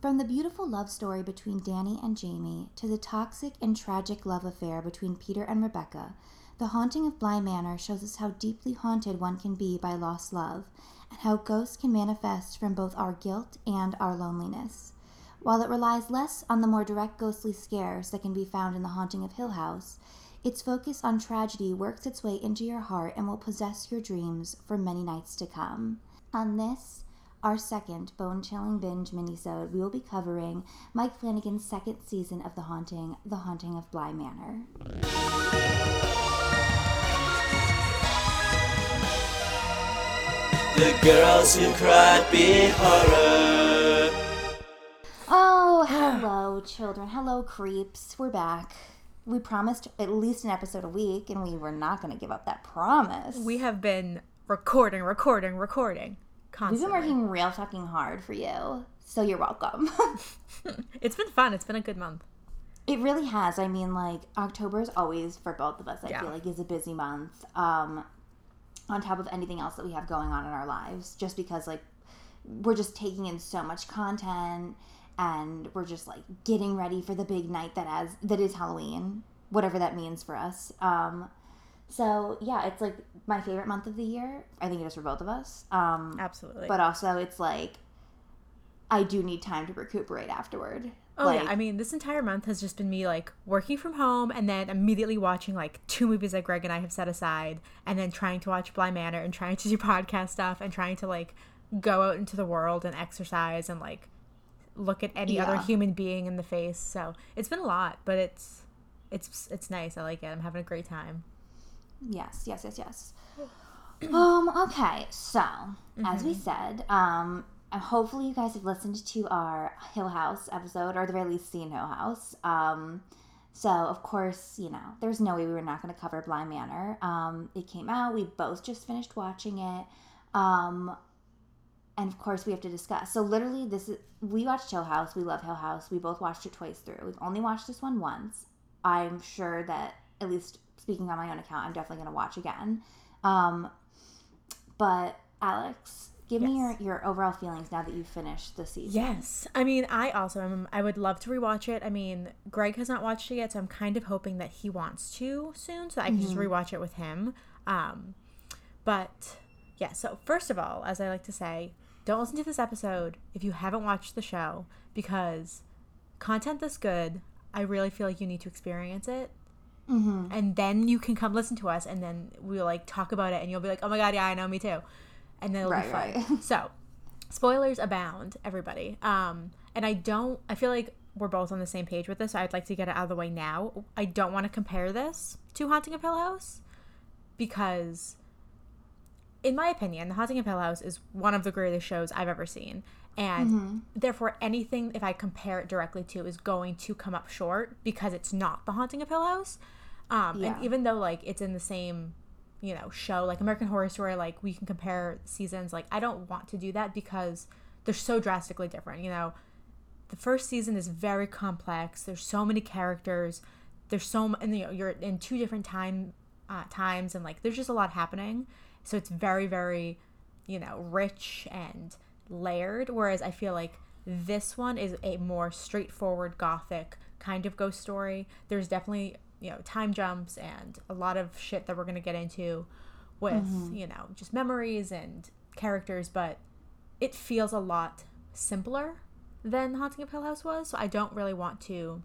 From the beautiful love story between Danny and Jamie to the toxic and tragic love affair between Peter and Rebecca, The Haunting of Bly Manor shows us how deeply haunted one can be by lost love and how ghosts can manifest from both our guilt and our loneliness. While it relies less on the more direct ghostly scares that can be found in The Haunting of Hill House, its focus on tragedy works its way into your heart and will possess your dreams for many nights to come. On this, our second bone chilling binge minisode, we will be covering Mike Flanagan's second season of The Haunting, The Haunting of Bly Manor. The girls who cried be horror. Oh, hello, children. Hello, creeps. We're back. We promised at least an episode a week, and we were not going to give up that promise. We have been recording, recording, recording We've been working real fucking hard for you, so you're welcome. it's been fun. It's been a good month. It really has. I mean, like October is always for both of us. I Yeah. feel like is a busy month. Um, on top of anything else that we have going on in our lives, just because like we're just taking in so much content, and we're just like getting ready for the big night that as that is Halloween, whatever that means for us. Um, so yeah, it's like my favorite month of the year. I think it is for both of us. Um, Absolutely. but also it's like I do need time to recuperate afterward. oh like, yeah, I mean, this entire month has just been me like working from home and then immediately watching like two movies that Greg and I have set aside, and then trying to watch Bly Manor and trying to do podcast stuff and trying to like go out into the world and exercise and like look at any other human being in the face. So it's been a lot, but it's it's it's nice. I like it. I'm having a great time. Yes, yes, yes, yes. Um, okay, so as Mm-hmm. we said, um, hopefully you guys have listened to our Hill House episode, or at the very least seen Hill House. Um, so of course, you know, there's no way we were not going to cover Bly Manor. Um, it came out. We both just finished watching it. Um, and of course we have to discuss. So literally, this is we watched Hill House. We love Hill House. We both watched it twice through. We've only watched this one once. I'm sure that at least speaking on my own account, I'm definitely going to watch again. Um, but Alex, give me your your overall feelings now that you've finished the season. Yes. I mean, I also am, I would love to rewatch it. I mean, Greg has not watched it yet, so I'm kind of hoping that he wants to soon so I can just rewatch it with him. Um, but yeah, so first of all, as I like to say, don't listen to this episode if you haven't watched the show because content this good, I really feel like you need to experience it. Mm-hmm. And then you can come listen to us, and then we'll like talk about it, and you'll be like, "Oh my god, yeah, I know, me too," and then it'll be fun. right. So, spoilers abound, everybody. Um, and I don't. I feel like we're both on the same page with this. So I'd like to get it out of the way now. I don't want to compare this to Haunting of Hill House because, in my opinion, The Haunting of Hill House is one of the greatest shows I've ever seen. And Mm-hmm. therefore, anything, if I compare it directly to, is going to come up short because it's not The Haunting of Hill House. Um, Yeah. And even though, like, it's in the same, you know, show, like American Horror Story, like, we can compare seasons, like, I don't want to do that because they're so drastically different. You know, the first season is very complex. There's so many characters. There's so and you know you're in two different time uh, times and like there's just a lot happening. So it's very very you know rich and layered. Whereas I feel like this one is a more straightforward gothic kind of ghost story. There's definitely you know time jumps and a lot of shit that we're gonna get into with you know just memories and characters, but it feels a lot simpler than Haunting of Hill House was. So I don't really want to,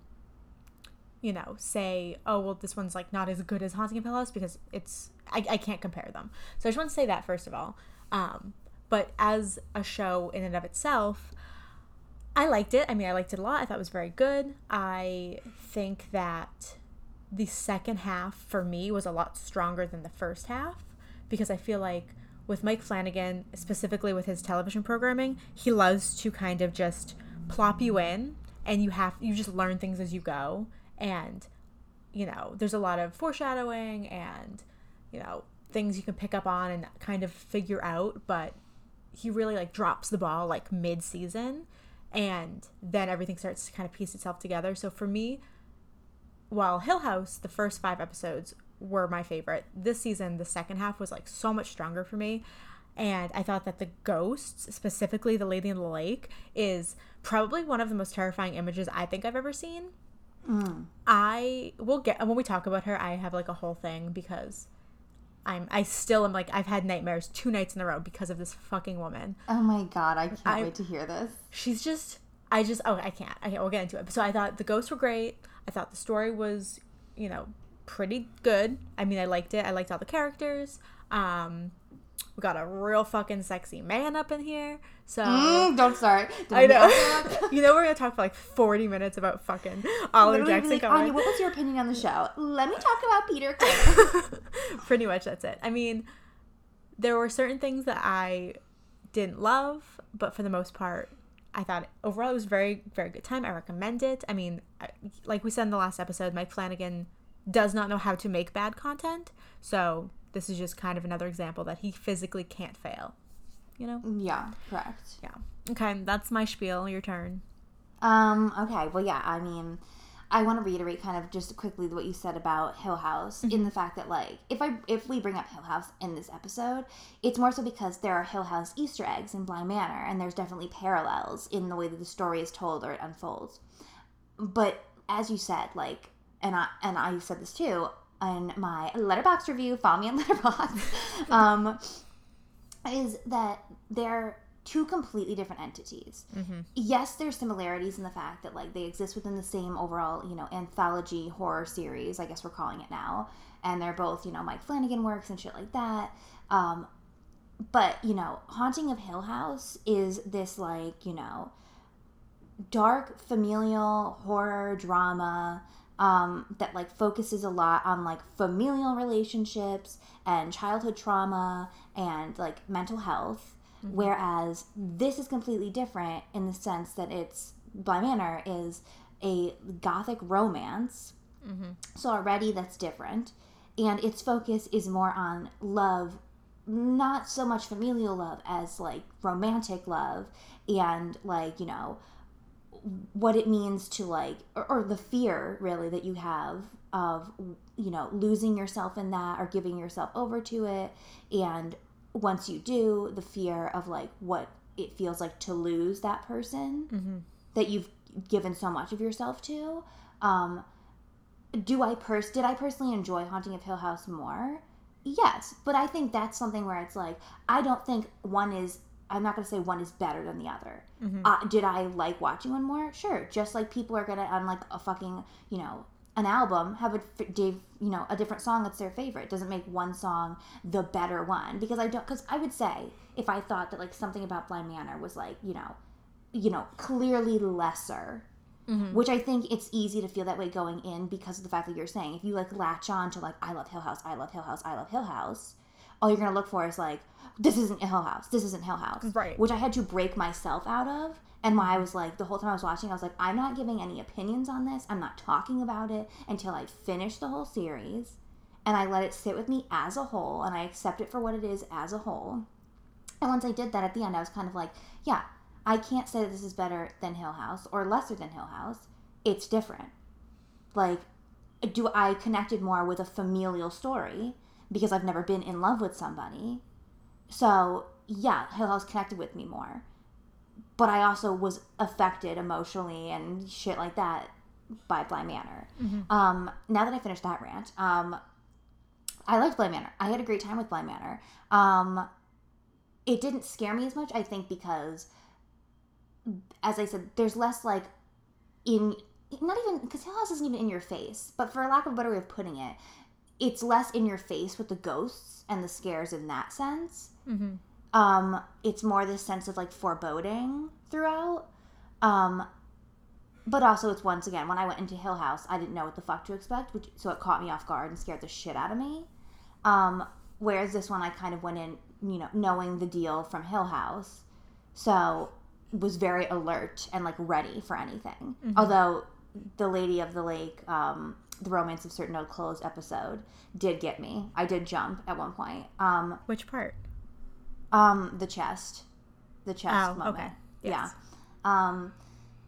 you know, say, oh, well, this one's like not as good as Haunting of Hill House because it's, I, I can't compare them. So I just want to say that first of all. Um, but as a show in and of itself, I liked it. I mean, I liked it a lot. I thought it was very good. I think that the second half for me was a lot stronger than the first half because I feel like with Mike Flanagan, specifically with his television programming, he loves to kind of just plop you in and you have you just learn things as you go and you know, there's a lot of foreshadowing and you know, things you can pick up on and kind of figure out, but he really like drops the ball like mid-season and then everything starts to kind of piece itself together. So for me, while Hill House, the first five episodes were my favorite, this season, the second half was like so much stronger for me. And I thought that the ghosts, specifically the lady in the lake, is probably one of the most terrifying images I think I've ever seen. Hmm. I will get when we talk about her. I have like a whole thing because I'm I still am like I've had nightmares two nights in a row because of this fucking woman. Oh my god, I can't I- wait to hear this. She's just I just oh I can't can't we'll get into it. So I thought the ghosts were great. I thought the story was you know pretty good. I mean I liked it. I liked all the characters. Um, we got a real fucking sexy man up in here. So. Mm, don't start. Don't I know. you know we're gonna talk for like forty minutes about fucking Oliver Jackson like, coming. Aine, what was your opinion on the show? Let me talk about Peter Pretty much that's it. I mean, there were certain things that I didn't love, but for the most part, I thought overall it was very, very good time. I recommend it. I mean, like we said in the last episode, Mike Flanagan does not know how to make bad content, so this is just kind of another example that he physically can't fail. You know? yeah, correct. Yeah. Okay, that's my spiel. Your turn. Um, okay, well, yeah, I mean, I want to reiterate kind of just quickly what you said about Hill House in the fact that, like, if I if we bring up Hill House in this episode, it's more so because there are Hill House Easter eggs in Bly Manor, and there's definitely parallels in the way that the story is told or it unfolds. But as you said, like, and I and I said this too in my Letterboxd review. Follow me on Letterboxd. um, is that they're two completely different entities. Yes, there's similarities in the fact that like they exist within the same overall, you know, anthology horror series, I guess we're calling it now. And they're both, you know, Mike Flanagan works and shit like that. Um, but, you know, Haunting of Hill House is this like, you know, dark familial horror drama um, that like focuses a lot on like familial relationships and childhood trauma and like mental health Mm-hmm. whereas this is completely different in the sense that it's Bly Manor is a gothic romance. Mm-hmm. So already that's different. And its focus is more on love not so much familial love as like romantic love and like you know what it means to like or, or the fear really that you have of you know losing yourself in that or giving yourself over to it and once you do the fear of like what it feels like to lose that person that you've given so much of yourself to um do i pers did i personally enjoy haunting of hill house more? Yes but i think that's something where it's like i don't think one is i'm not going to say one is better than the other. Uh, did i like watching one more? Sure just like people are going to on like a fucking you know an album have a Dave, you know a different song that's their favorite. Doesn't make one song the better one. Because i don't because i would say if i thought that like something about Bly Manor was like you know you know clearly lesser mm-hmm. which I think it's easy to feel that way going in because of the fact that you're saying if you like latch on to like I love Hill House, I love Hill House, I love Hill House, all you're gonna look for is like this isn't Hill House, this isn't Hill House, Right. Which I had to break myself out of, and why I was like the whole time I was watching, I was like I'm not giving any opinions on this, I'm not talking about it until I finish the whole series, and I let it sit with me as a whole, and I accept it for what it is as a whole. And once I did that at the end, I was kind of like, yeah, I can't say that this is better than Hill House or lesser than Hill House. It's different. Like, do I connected more with a familial story because I've never been in love with somebody? So, yeah, Hill House connected with me more. But I also was affected emotionally and shit like that by Bly Manor. Um, now that I finished that rant, um, I liked Bly Manor. I had a great time with Bly Manor. Um, it didn't scare me as much, I think, because, as I said, there's less like in not even because Hill House isn't even in your face, but for lack of a better way of putting it, it's less in your face with the ghosts and the scares in that sense. Mm-hmm. Um, it's more this sense of like foreboding throughout. Um, but also it's once again when I went into Hill House, I didn't know what the fuck to expect, which so it caught me off guard and scared the shit out of me. Um, whereas this one I kind of went in, you know, knowing the deal from Hill House, so was very alert and like ready for anything. Although the Lady of the Lake, um, the Romance of Certain Old Clothes episode did get me. I did jump at one point. Um, Which part? um, the chest, the chest Oh, moment. okay. Yeah. Um,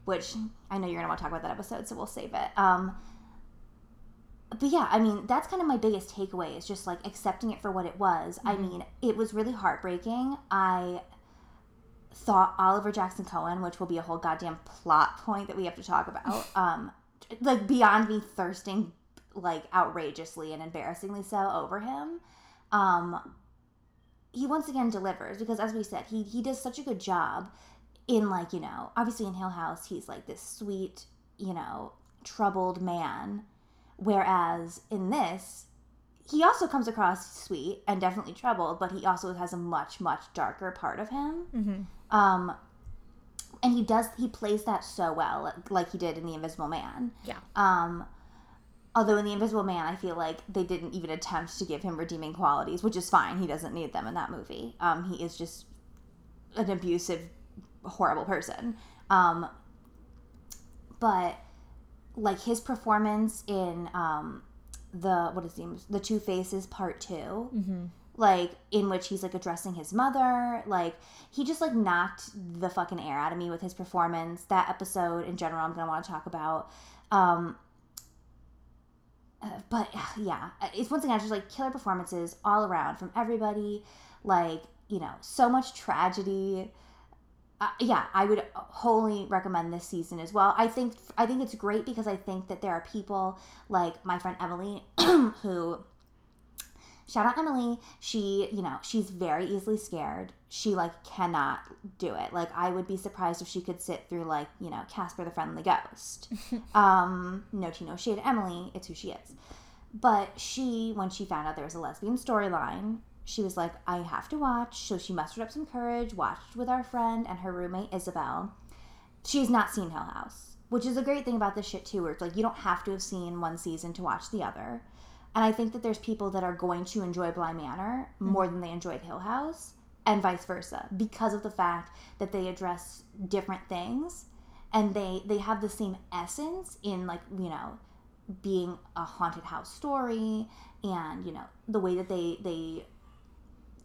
which I know you're gonna want to talk about that episode, so we'll save it. Um, but yeah, I mean, that's kind of my biggest takeaway is just like accepting it for what it was. I mean, it was really heartbreaking. I thought Oliver Jackson Cohen, which will be a whole goddamn plot point that we have to talk about, um, like beyond me thirsting like outrageously and embarrassingly so over him. Um, he once again delivers because as we said, he he does such a good job in like, you know, obviously in Hill House, he's like this sweet, you know, troubled man. Whereas in this, he also comes across sweet and definitely troubled, but he also has a much, much darker part of him. Um, and he does he plays that so well, like he did in The Invisible Man. Yeah. Um, although in The Invisible Man, I feel like they didn't even attempt to give him redeeming qualities, which is fine. He doesn't need them in that movie. Um, he is just an abusive, horrible person. Um, but like his performance in um, the what is the the Two Faces Part 2 like in which he's like addressing his mother like he just like knocked the fucking air out of me with his performance. That episode in general i'm gonna want to talk about. Um uh, but uh, yeah it's once again just like killer performances all around from everybody. Like you know so much tragedy. Uh, yeah i would wholly recommend this season as well. I think i think it's great because i think that there are people like my friend emily who shout out Emily. She, you know, she's very easily scared. She like cannot do it. Like I would be surprised if she could sit through like, you know, Casper the Friendly Ghost. um, no tea, no shade. Emily, it's who she is. But she, when she found out there was a lesbian storyline, she was like, I have to watch. So she mustered up some courage, watched with our friend and her roommate Isabel. She's not seen Hill House, which is a great thing about this shit too, where it's like you don't have to have seen one season to watch the other. And I think that there's people that are going to enjoy Bly Manor more than they enjoyed Hill House, and vice versa, because of the fact that they address different things and they they have the same essence in like you know being a haunted house story and you know the way that they they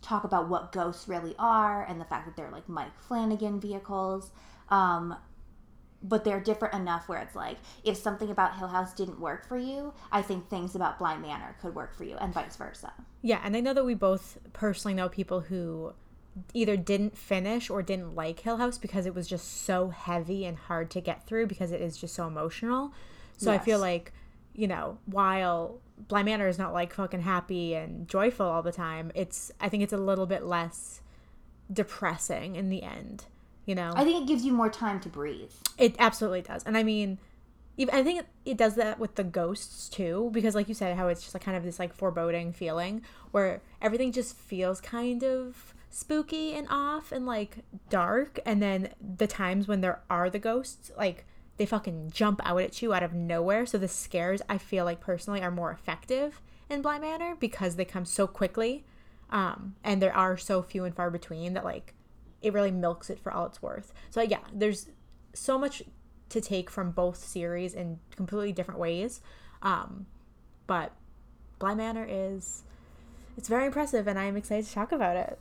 talk about what ghosts really are and the fact that they're like Mike Flanagan vehicles. Um, but they're different enough where it's like if something about Hill House didn't work for you, I think things about Bly Manor could work for you, and vice versa. Yeah, and I know that we both personally know people who either didn't finish or didn't like Hill House because it was just so heavy and hard to get through because it is just so emotional. So I feel like, you know, while Bly Manor is not like fucking happy and joyful all the time, it's I think it's a little bit less depressing in the end. You know, I think it gives you more time to breathe. it absolutely does. And I mean, even I think it, it does that with the ghosts too, because like you said, how it's just like kind of this like foreboding feeling where everything just feels kind of spooky and off and like dark. And then the times when there are the ghosts, like they fucking jump out at you out of nowhere. So the scares I feel like personally are more effective in Bly Manor because they come so quickly. Um, and there are so few and far between that like it really milks it for all it's worth. So yeah, there's so much to take from both series in completely different ways. Um, but Bly Manor is it's very impressive, and I'm excited to talk about it.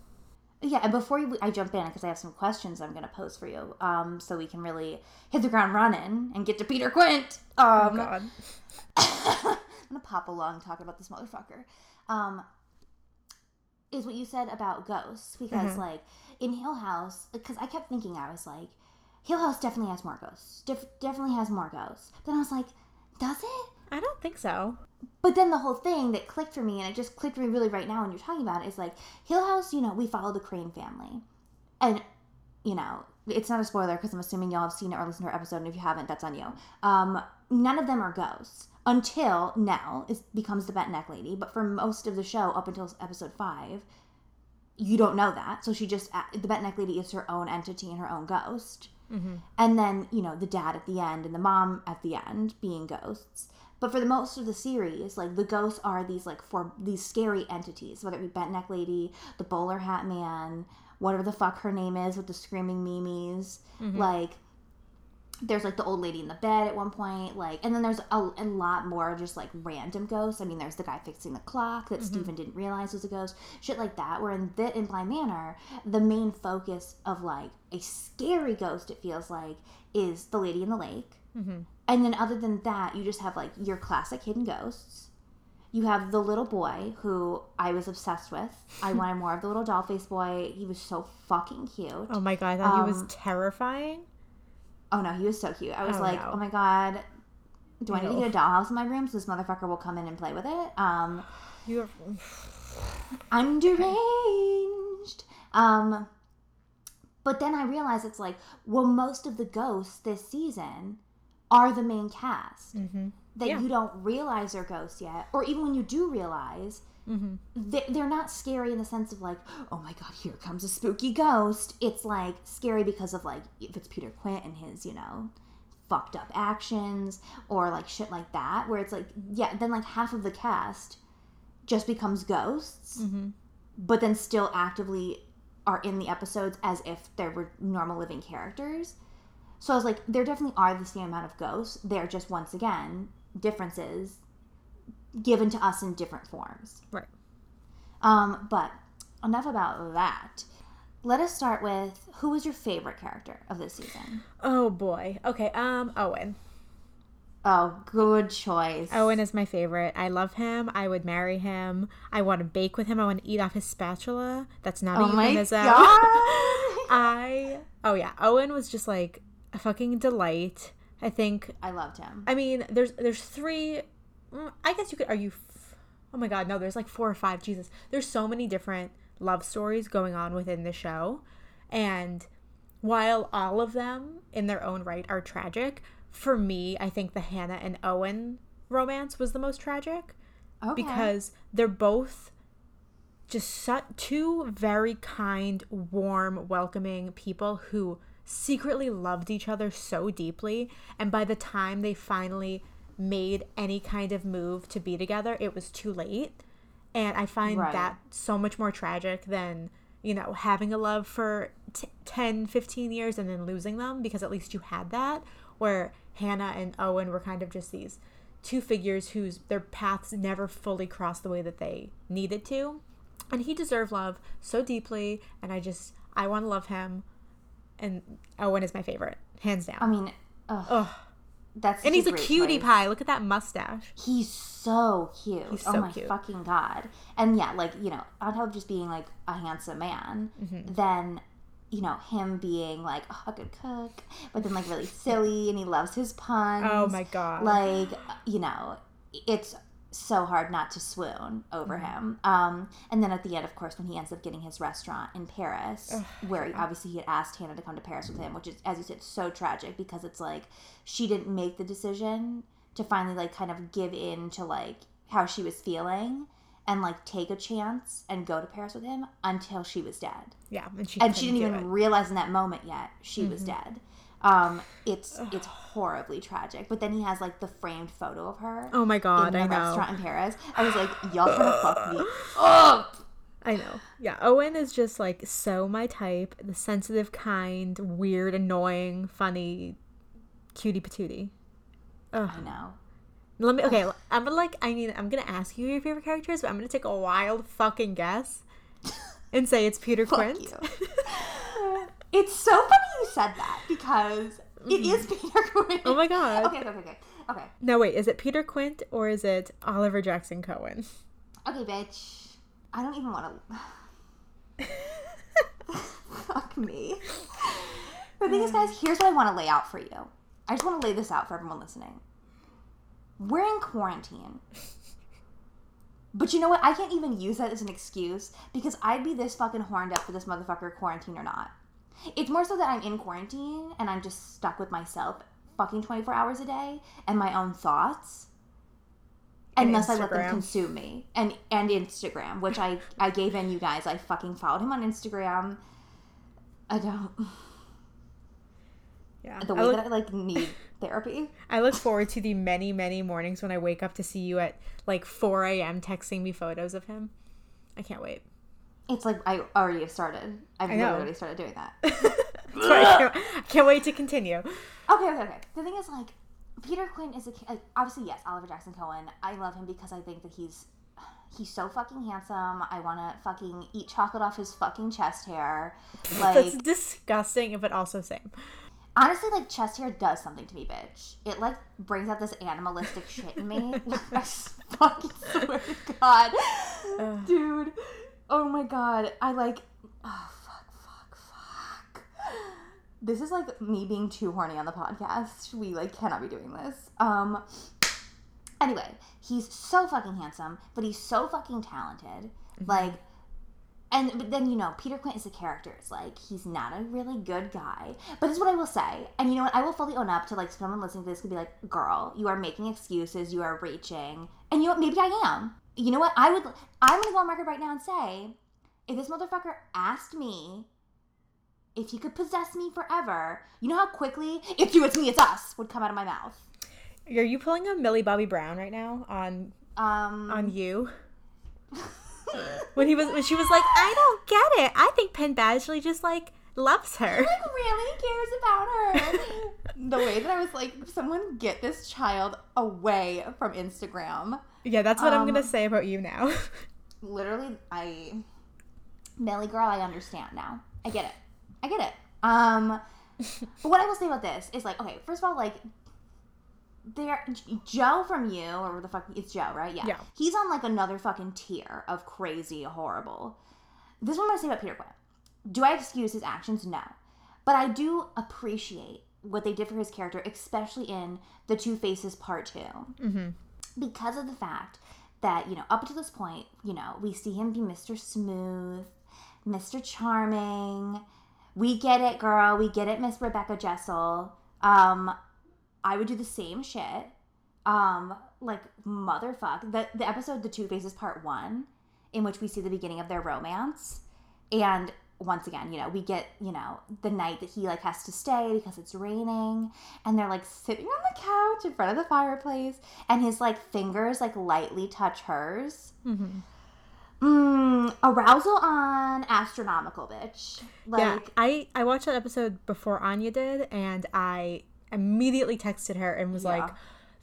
Yeah, and before I jump in because I have some questions I'm going to pose for you, um, so we can really hit the ground running and get to Peter Quint. Um, God, I'm gonna pop along talking about this motherfucker. Um, is what you said about ghosts because like in Hill House, because I kept thinking I was like, Hill House definitely has more ghosts. Def- definitely has more ghosts. Then I was like, does it? I don't think so. But then the whole thing that clicked for me, and it just clicked for me really right now when you're talking about it, is like Hill House. You know, we follow the Crain family, and you know, it's not a spoiler because I'm assuming y'all have seen it or listened to our episode, and if you haven't, that's on you. Um, none of them are ghosts until Nell is becomes the bent neck lady. But for most of the show, up until episode five, you don't know that. So she just the bent neck lady is her own entity and her own ghost. Mm-hmm. And then you know the dad at the end and the mom at the end being ghosts. But for the most of the series, like the ghosts are these like for these scary entities, whether it be bent neck lady, the bowler hat man, whatever the fuck her name is with the screaming mimes, mm-hmm. like there's like the old lady in the bed at one point like and then there's a, a lot more just like random ghosts i mean there's the guy fixing the clock that Steven didn't realize was a ghost shit like that where in the in Bly manor the main focus of like a scary ghost it feels like is the lady in the lake and then other than that you just have like your classic hidden ghosts You have the little boy who I was obsessed with. I wanted more of the little doll face boy. He was so fucking cute. Oh my god, I thought he was Um, terrifying. Oh no, he was so cute. I was Oh, like, no. oh my god, do I need to get a dollhouse in my room so this motherfucker will come in and play with it? Um, You were, I'm deranged. Um, but then I realized it's like, well, most of the ghosts this season are the main cast Mhm. that Yeah. you don't realize are ghosts yet, or even when you do realize. Mhm. they- They're not scary in the sense of like, oh my god, here comes a spooky ghost. It's like scary because of like if it's Peter Quint and his, you know, fucked up actions or like shit like that, where it's like, yeah, then like half of the cast just becomes ghosts, Mhm. but then still actively are in the episodes as if they were normal living characters. So I was like, there definitely are the same amount of ghosts. They're just once again differences given to us in different forms. Right. Um, but enough about that. Let us start with who was your favorite character of this season? Oh boy. Okay. Um. Owen. Oh, good choice. Owen is my favorite. I love him. I would marry him. I want to bake with him. I want to eat off his spatula. That's not Oh a my euphemism. god! I. Oh yeah. Owen was just like a fucking delight. I think. I loved him. I mean, there's there's three. Mm, I guess you could argue. f- Oh my god, no. There's like four or five. Jesus. There's so many different love stories going on within the show, and while all of them in their own right are tragic, for me, I think the Hannah and Owen romance was the most tragic Okay. because they're both just such two very kind, warm, welcoming people who secretly loved each other so deeply. And by the time they finally made any kind of move to be together, it was too late. And I find Right. that so much more tragic than, you know, having a love for t- 10, 15 years and then losing them because at least you had that. Where Hannah and Owen were kind of just these two figures whose their paths never fully crossed the way that they needed to. And he deserved love so deeply, and I just I want to love him. And Owen is my favorite, hands down. I mean, ugh, Ugh. That's and he's a cutie choice. pie. Look at that mustache. He's so cute. He's oh so my cute. fucking god! And yeah, like you know, on top of just being like a handsome man, Mm-hmm. then you know him being like oh, a good cook, but then like really silly, and he loves his puns. Oh my god. like you know it's so hard not to swoon over him um and then at the end of course when he ends up getting his restaurant in paris where obviously he had asked hannah to come to paris with him which is as you said so tragic because it's like she didn't make the decision to finally like kind of give in to like how she was feeling and like take a chance and go to paris with him until she was dead yeah, and she and she didn't even it. Mm-hmm. realize in that moment yet she was dead. Um, it's it's horribly tragic. But then he has like the framed photo of her Oh my god, in I the know. restaurant in Paris. I was like, y'all to fuck me up. I know. Yeah, Owen is just like so my type. The sensitive, kind, weird, annoying, funny, cutie patootie. Ugh. I know. Let me. Okay, I'm gonna like. I mean, I'm gonna ask you your favorite characters, but I'm gonna take a wild fucking guess and say it's Peter Fuck Quint. it's so funny you said that because it is Peter Quint. Oh my god. Okay, okay, okay, okay. Okay, No, wait. Is it Peter Quint or is it Oliver Jackson Cohen? okay, bitch. I don't even want to. Fuck me. The thing is, guys, here's what I want to lay out for you. I just want to lay this out for everyone listening. We're in quarantine. But you know what? I can't even use that as an excuse because I'd be this fucking horned up for this motherfucker quarantine or not. It's more so that I'm in quarantine and I'm just stuck with myself fucking 24 hours a day and my own thoughts. And Unless I let them consume me. And and Instagram, which I I gave in you guys. I fucking followed him on Instagram. I don't Yeah. the I way look, that I like need therapy. I look forward to the many, many mornings when I wake up to see you at like 4 a.m. texting me photos of him. I can't wait. It's like I already have started. I've I know. literally started doing that. Why I can't, I can't wait to continue. Okay, okay, okay. The thing is, like, Peter Quint is a like, obviously yes, Oliver Jackson Cohen. I love him because I think that he's he's so fucking handsome. I want to fucking eat chocolate off his fucking chest hair. Like, That's disgusting, but also same. Honestly, like chest hair does something to me, bitch. It like brings out this animalistic shit in me. I fucking swear to God, dude. Oh my god, I like. Oh fuck, fuck, fuck. This is like me being too horny on the podcast. We like cannot be doing this. Um. Anyway, he's so fucking handsome, but he's so fucking talented. Like, and but then you know Peter Quint is a character. It's like he's not a really good guy. But this is what I will say, and you know what? I will fully own up to like someone listening to this could be like, "Girl, you are making excuses. You are reaching." And you know what? Maybe I am. You know what? I would. I'm gonna go on record right now and say, if this motherfucker asked me if he could possess me forever, you know how quickly "It's you, it's me, it's us" would come out of my mouth. Are you pulling a Millie Bobby Brown right now on Um. on you? when he was when she was like, I don't get it. I think Penn Badgley just like loves her. like really cares about her. the way that I was like, someone get this child away from Instagram. Yeah, that's what I'm Um, gonna say about you now. Literally, I, Millie girl, I understand now. I get it. I get it. Um, but what I will say about this is like, okay, first of all, like, there, Joe from you or the fuck, it's Joe, right? Yeah. Yeah. He's on like another fucking tier of crazy, horrible. This is what I'm gonna say about Peter Quint. Do I excuse his actions? No. But I do appreciate what they did for his character, especially in The Two Faces Part 2. mm-hmm. Because of the fact that, you know, up to this point, you know, we see him be Mr. Smooth, Mr. Charming. We get it, girl. We get it, Miss Rebecca Jessel. Um, I would do the same shit. Um, like, motherfuck. The, the episode, The Two Faces Part 1, in which we see the beginning of their romance. And once again, you know, we get, you know, the night that he like has to stay because it's raining and they're like sitting on the couch in front of the fireplace and his like fingers like lightly touch hers. Mm-hmm. Mm, arousal on astronomical, bitch. Like, yeah, I I watched that episode before Aine did, and I immediately texted her and was Yeah. like,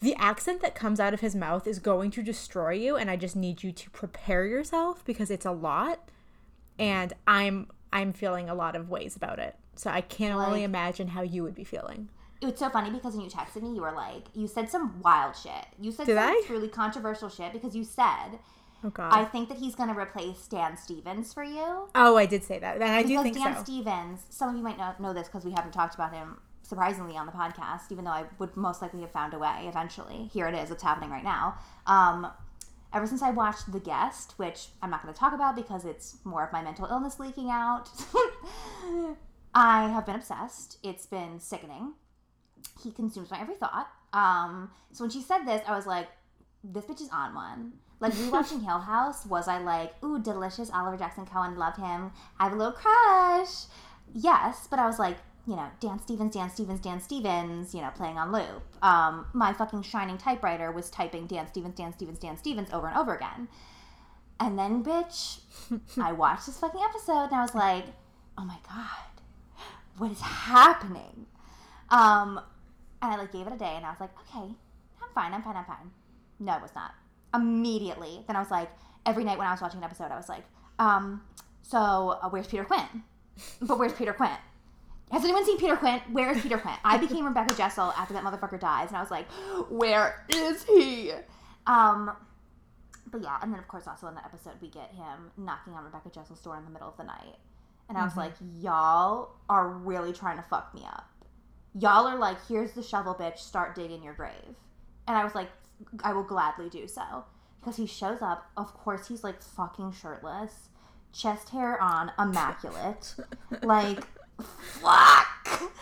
"The accent that comes out of his mouth is going to destroy you, and I just need you to prepare yourself because it's a lot." And I'm I'm feeling a lot of ways about it, so I can only Like- imagine how you would be feeling. it's so funny because when you texted me, you were like, you said some wild shit. You said Did some I? truly controversial shit because you said, Oh God. I think that he's going to replace Dan Stevens for you. oh, I did say that, and I do because think Dan so. Stevens, some of you might not know this because we haven't talked about him surprisingly on the podcast, even though I would most likely have found a way eventually. Here it is, it's happening right now. Um, ever since I watched The Guest, which I'm not going to talk about because it's more of my mental illness leaking out, I have been obsessed. It's been sickening. He consumes my every thought. Um, so when she said this, I was like, this bitch is on one. Like rewatching Hill House, was I like, ooh, delicious Oliver Jackson Cohen, love him. I have a little crush. Yes, but I was like, you know, Dan Stevens, Dan Stevens, Dan Stevens, you know, playing on loop. Um, my fucking shining typewriter was typing Dan Stevens, Dan Stevens, Dan Stevens over and over again. And then, bitch, I watched this fucking episode and I was like, oh my god, what is happening? Um, and I like gave it a day and I was like, okay, I'm fine, I'm fine, I'm fine. No, it was not. Immediately, then I was like, every night when I was watching an episode, I was like, um, so uh, where's Peter Quint? But where's Peter Quint? Has anyone seen Peter Quint? Where is Peter Quint? I became Rebecca Jessel after that motherfucker dies, and I was like, where is he? Um, but yeah, and then of course also in the episode we get him knocking on Rebecca Jessel's door in the middle of the night, and I was like, y'all are really trying to fuck me up. Y'all are like, here's the shovel, bitch. Start digging your grave. And I was like, I will gladly do so because he shows up. Of course, he's like fucking shirtless, chest hair on, immaculate, like fuck.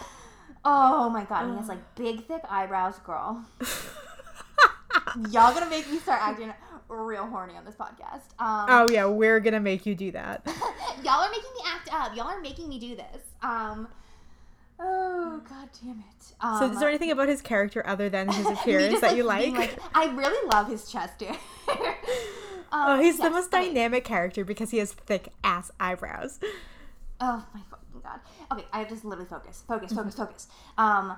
Oh my god, and he has like big thick eyebrows, girl. Y'all gonna make me start acting real horny on this podcast. Um, oh yeah, we're gonna make you do that. y'all are making me act up. Y'all are making me do this. Um, oh god damn it. Um, so is there anything about his character other than his appearance just, that you being like? I really love his chest hair. Oh, Um, he's the yes, most okay. dynamic character because he has thick ass eyebrows. Oh my god. Okay, I have to just literally focus, focus, focus, focus. Um,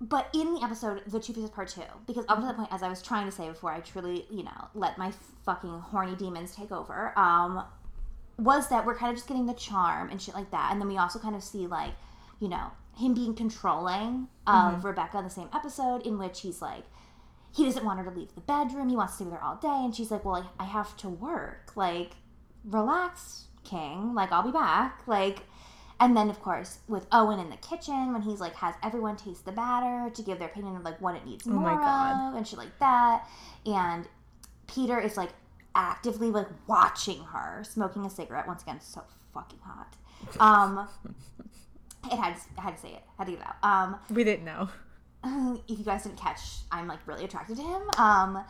but in the episode, the Two Faces Part Two, because up to that point, as I was trying to say before, I truly, you know, let my fucking horny demons take over. Um, was that we're kind of just getting the charm and shit like that, and then we also kind of see like, you know, him being controlling of Rebecca in the same episode in which he's like he doesn't want her to leave the bedroom. He wants to stay with her all day and she's like, "Well, I have to work. Like relax, king. Like I'll be back." Like and then of course with Owen in the kitchen when he's like has everyone taste the batter to give their opinion of like what it needs Oh my more God. of and shit like that. And Peter is like actively like watching her smoking a cigarette. Once again, so fucking hot. Um, it had I had to say it. Had to get it out. Um, We didn't know. if you guys didn't catch, I'm like really attracted to him. Um,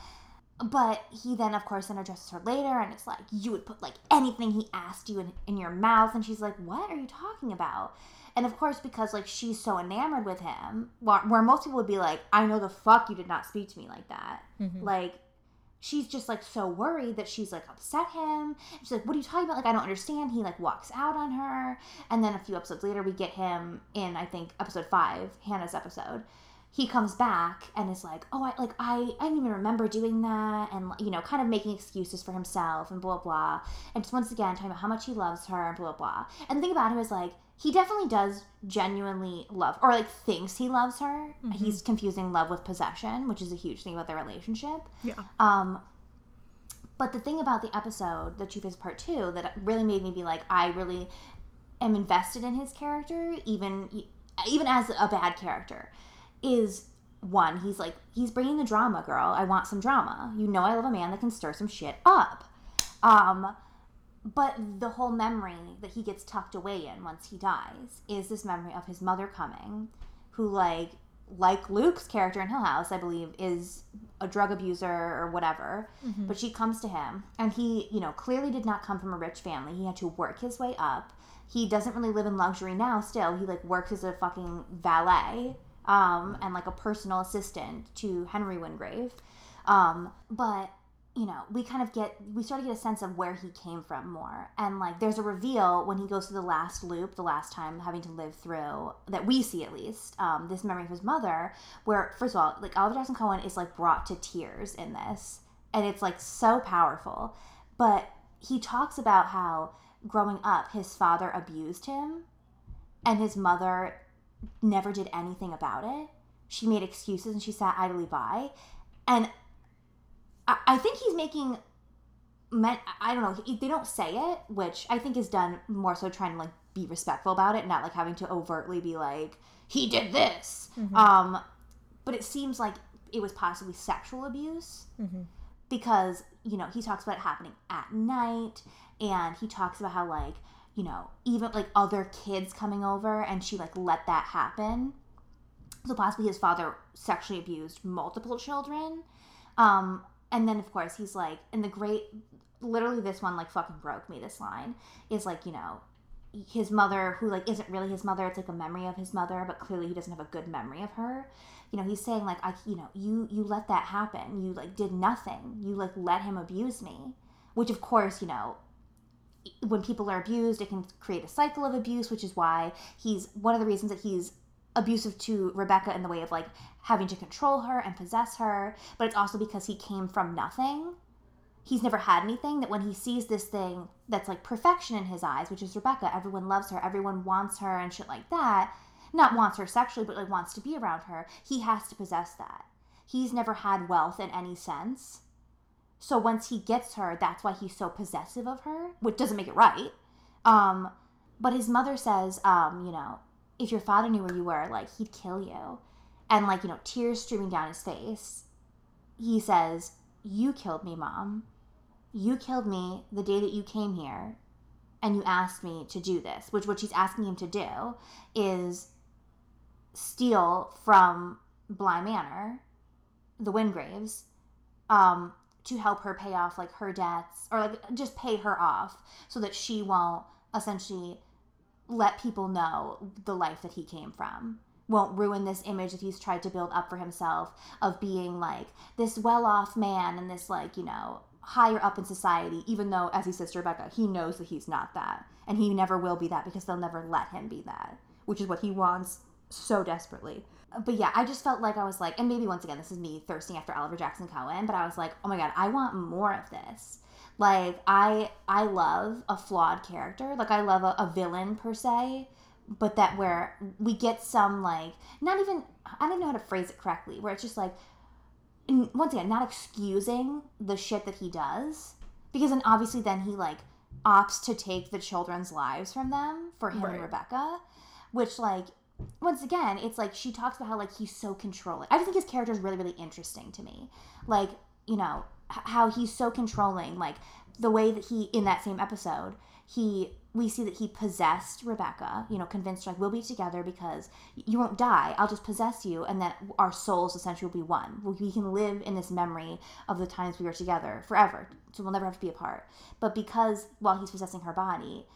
but he then, of course, then addresses her later, and it's like you would put like anything he asked you in, in your mouth, and she's like, "What are you talking about?" And of course, because like she's so enamored with him, where, where most people would be like, "I know the fuck you did not speak to me like that," mm-hmm. like. She's just like so worried that she's like upset him. She's like, "What are you talking about? Like, I don't understand." He like walks out on her, and then a few episodes later, we get him in I think episode five, Hannah's episode, he comes back and is like, "Oh, I like I I didn't even remember doing that," and you know, kind of making excuses for himself and blah blah, and just once again talking about how much he loves her and blah blah. And the thing about him is like he definitely does genuinely love or like thinks he loves her. He's confusing love with possession, which is a huge thing about their relationship. Yeah. Um, but the thing about the episode, The Truth is Part Two, that really made me be like, I really am invested in his character, even even as a bad character, is one. He's like, he's bringing the drama, girl. I want some drama. You know, I love a man that can stir some shit up. Um, but the whole memory that he gets tucked away in once he dies is this memory of his mother coming, who like like Luke's character in Hill House, I believe, is a drug abuser or whatever. But she comes to him, and he, you know, clearly did not come from a rich family. He had to work his way up. He doesn't really live in luxury now. Still, he like works as a fucking valet, um, and like a personal assistant to Henry Wingrave. Um, but you know, we kind of get we start to get a sense of where he came from more. And like there's a reveal when he goes through the last loop, the last time having to live through that we see at least, um, this memory of his mother, where first of all, like Oliver Jackson Cohen is like brought to tears in this. And it's like so powerful. But he talks about how growing up his father abused him and his mother never did anything about it. She made excuses and she sat idly by. And I, I think he's making. Men, I don't know. They don't say it, which I think is done more so trying to like be respectful about it, not like having to overtly be like he did this. Um, but it seems like it was possibly sexual abuse because you know he talks about it happening at night, and he talks about how like you know even like other kids coming over, and she like let that happen. So possibly his father sexually abused multiple children. Um, and then of course he's like, and the great, literally this one like fucking broke me. This line is like, you know, his mother who like isn't really his mother. It's like a memory of his mother, but clearly he doesn't have a good memory of her. You know, he's saying like, I, you know, you you let that happen. You like did nothing. You like let him abuse me, which of course you know when people are abused, it can create a cycle of abuse, which is why he's one of the reasons that he's abusive to Rebecca in the way of like having to control her and possess her, but it's also because he came from nothing. He's never had anything that when he sees this thing that's like perfection in his eyes, which is Rebecca, everyone loves her, everyone wants her and shit like that. Not wants her sexually, but like wants to be around her. He has to possess that. He's never had wealth in any sense. So once he gets her, that's why he's so possessive of her, which doesn't make it right. Um, but his mother says, um, you know, if your father knew where you were, like he'd kill you. And like, you know, tears streaming down his face. He says, You killed me, mom. You killed me the day that you came here and you asked me to do this, which what she's asking him to do is steal from Bly Manor, the Wingraves, um, to help her pay off like her debts or like just pay her off so that she won't essentially let people know the life that he came from. Won't ruin this image that he's tried to build up for himself of being like this well-off man and this like you know higher up in society even though as he says to rebecca he knows that he's not that. And he never will be that because they'll never let him be that which is what he wants so desperately but yeah i just felt like i was like and maybe once again this is me thirsting after oliver jackson cohen but i was like oh my god i want more of this like i i love a flawed character like i love a, a villain per se but that where we get some like not even I don't know how to phrase it correctly, where it's just like once again not excusing the shit that he does because then obviously then he like opts to take the children's lives from them for him Right. and Rebecca, which like once again it's like she talks about how like he's so controlling. I just think his character is really really interesting to me, like you know h- how he's so controlling, like the way that he in that same episode he we see that he possessed Rebecca, you know, convinced her like we'll be together because you won't die. I'll just possess you, and then our souls essentially will be one. We can live in this memory of the times we were together forever, so we'll never have to be apart. But because while he's possessing her body,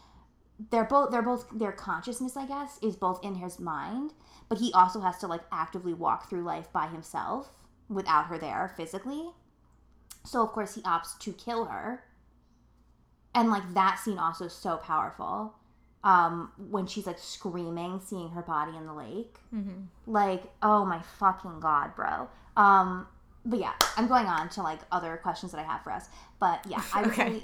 they're both they're both their consciousness, I guess, is both in his mind, but he also has to like actively walk through life by himself without her there physically. So of course he opts to kill her and like that scene also is so powerful um when she's like screaming seeing her body in the lake Mm-hmm. like oh my fucking god bro um but yeah i'm going on to like other questions that i have for us but yeah i would Okay. say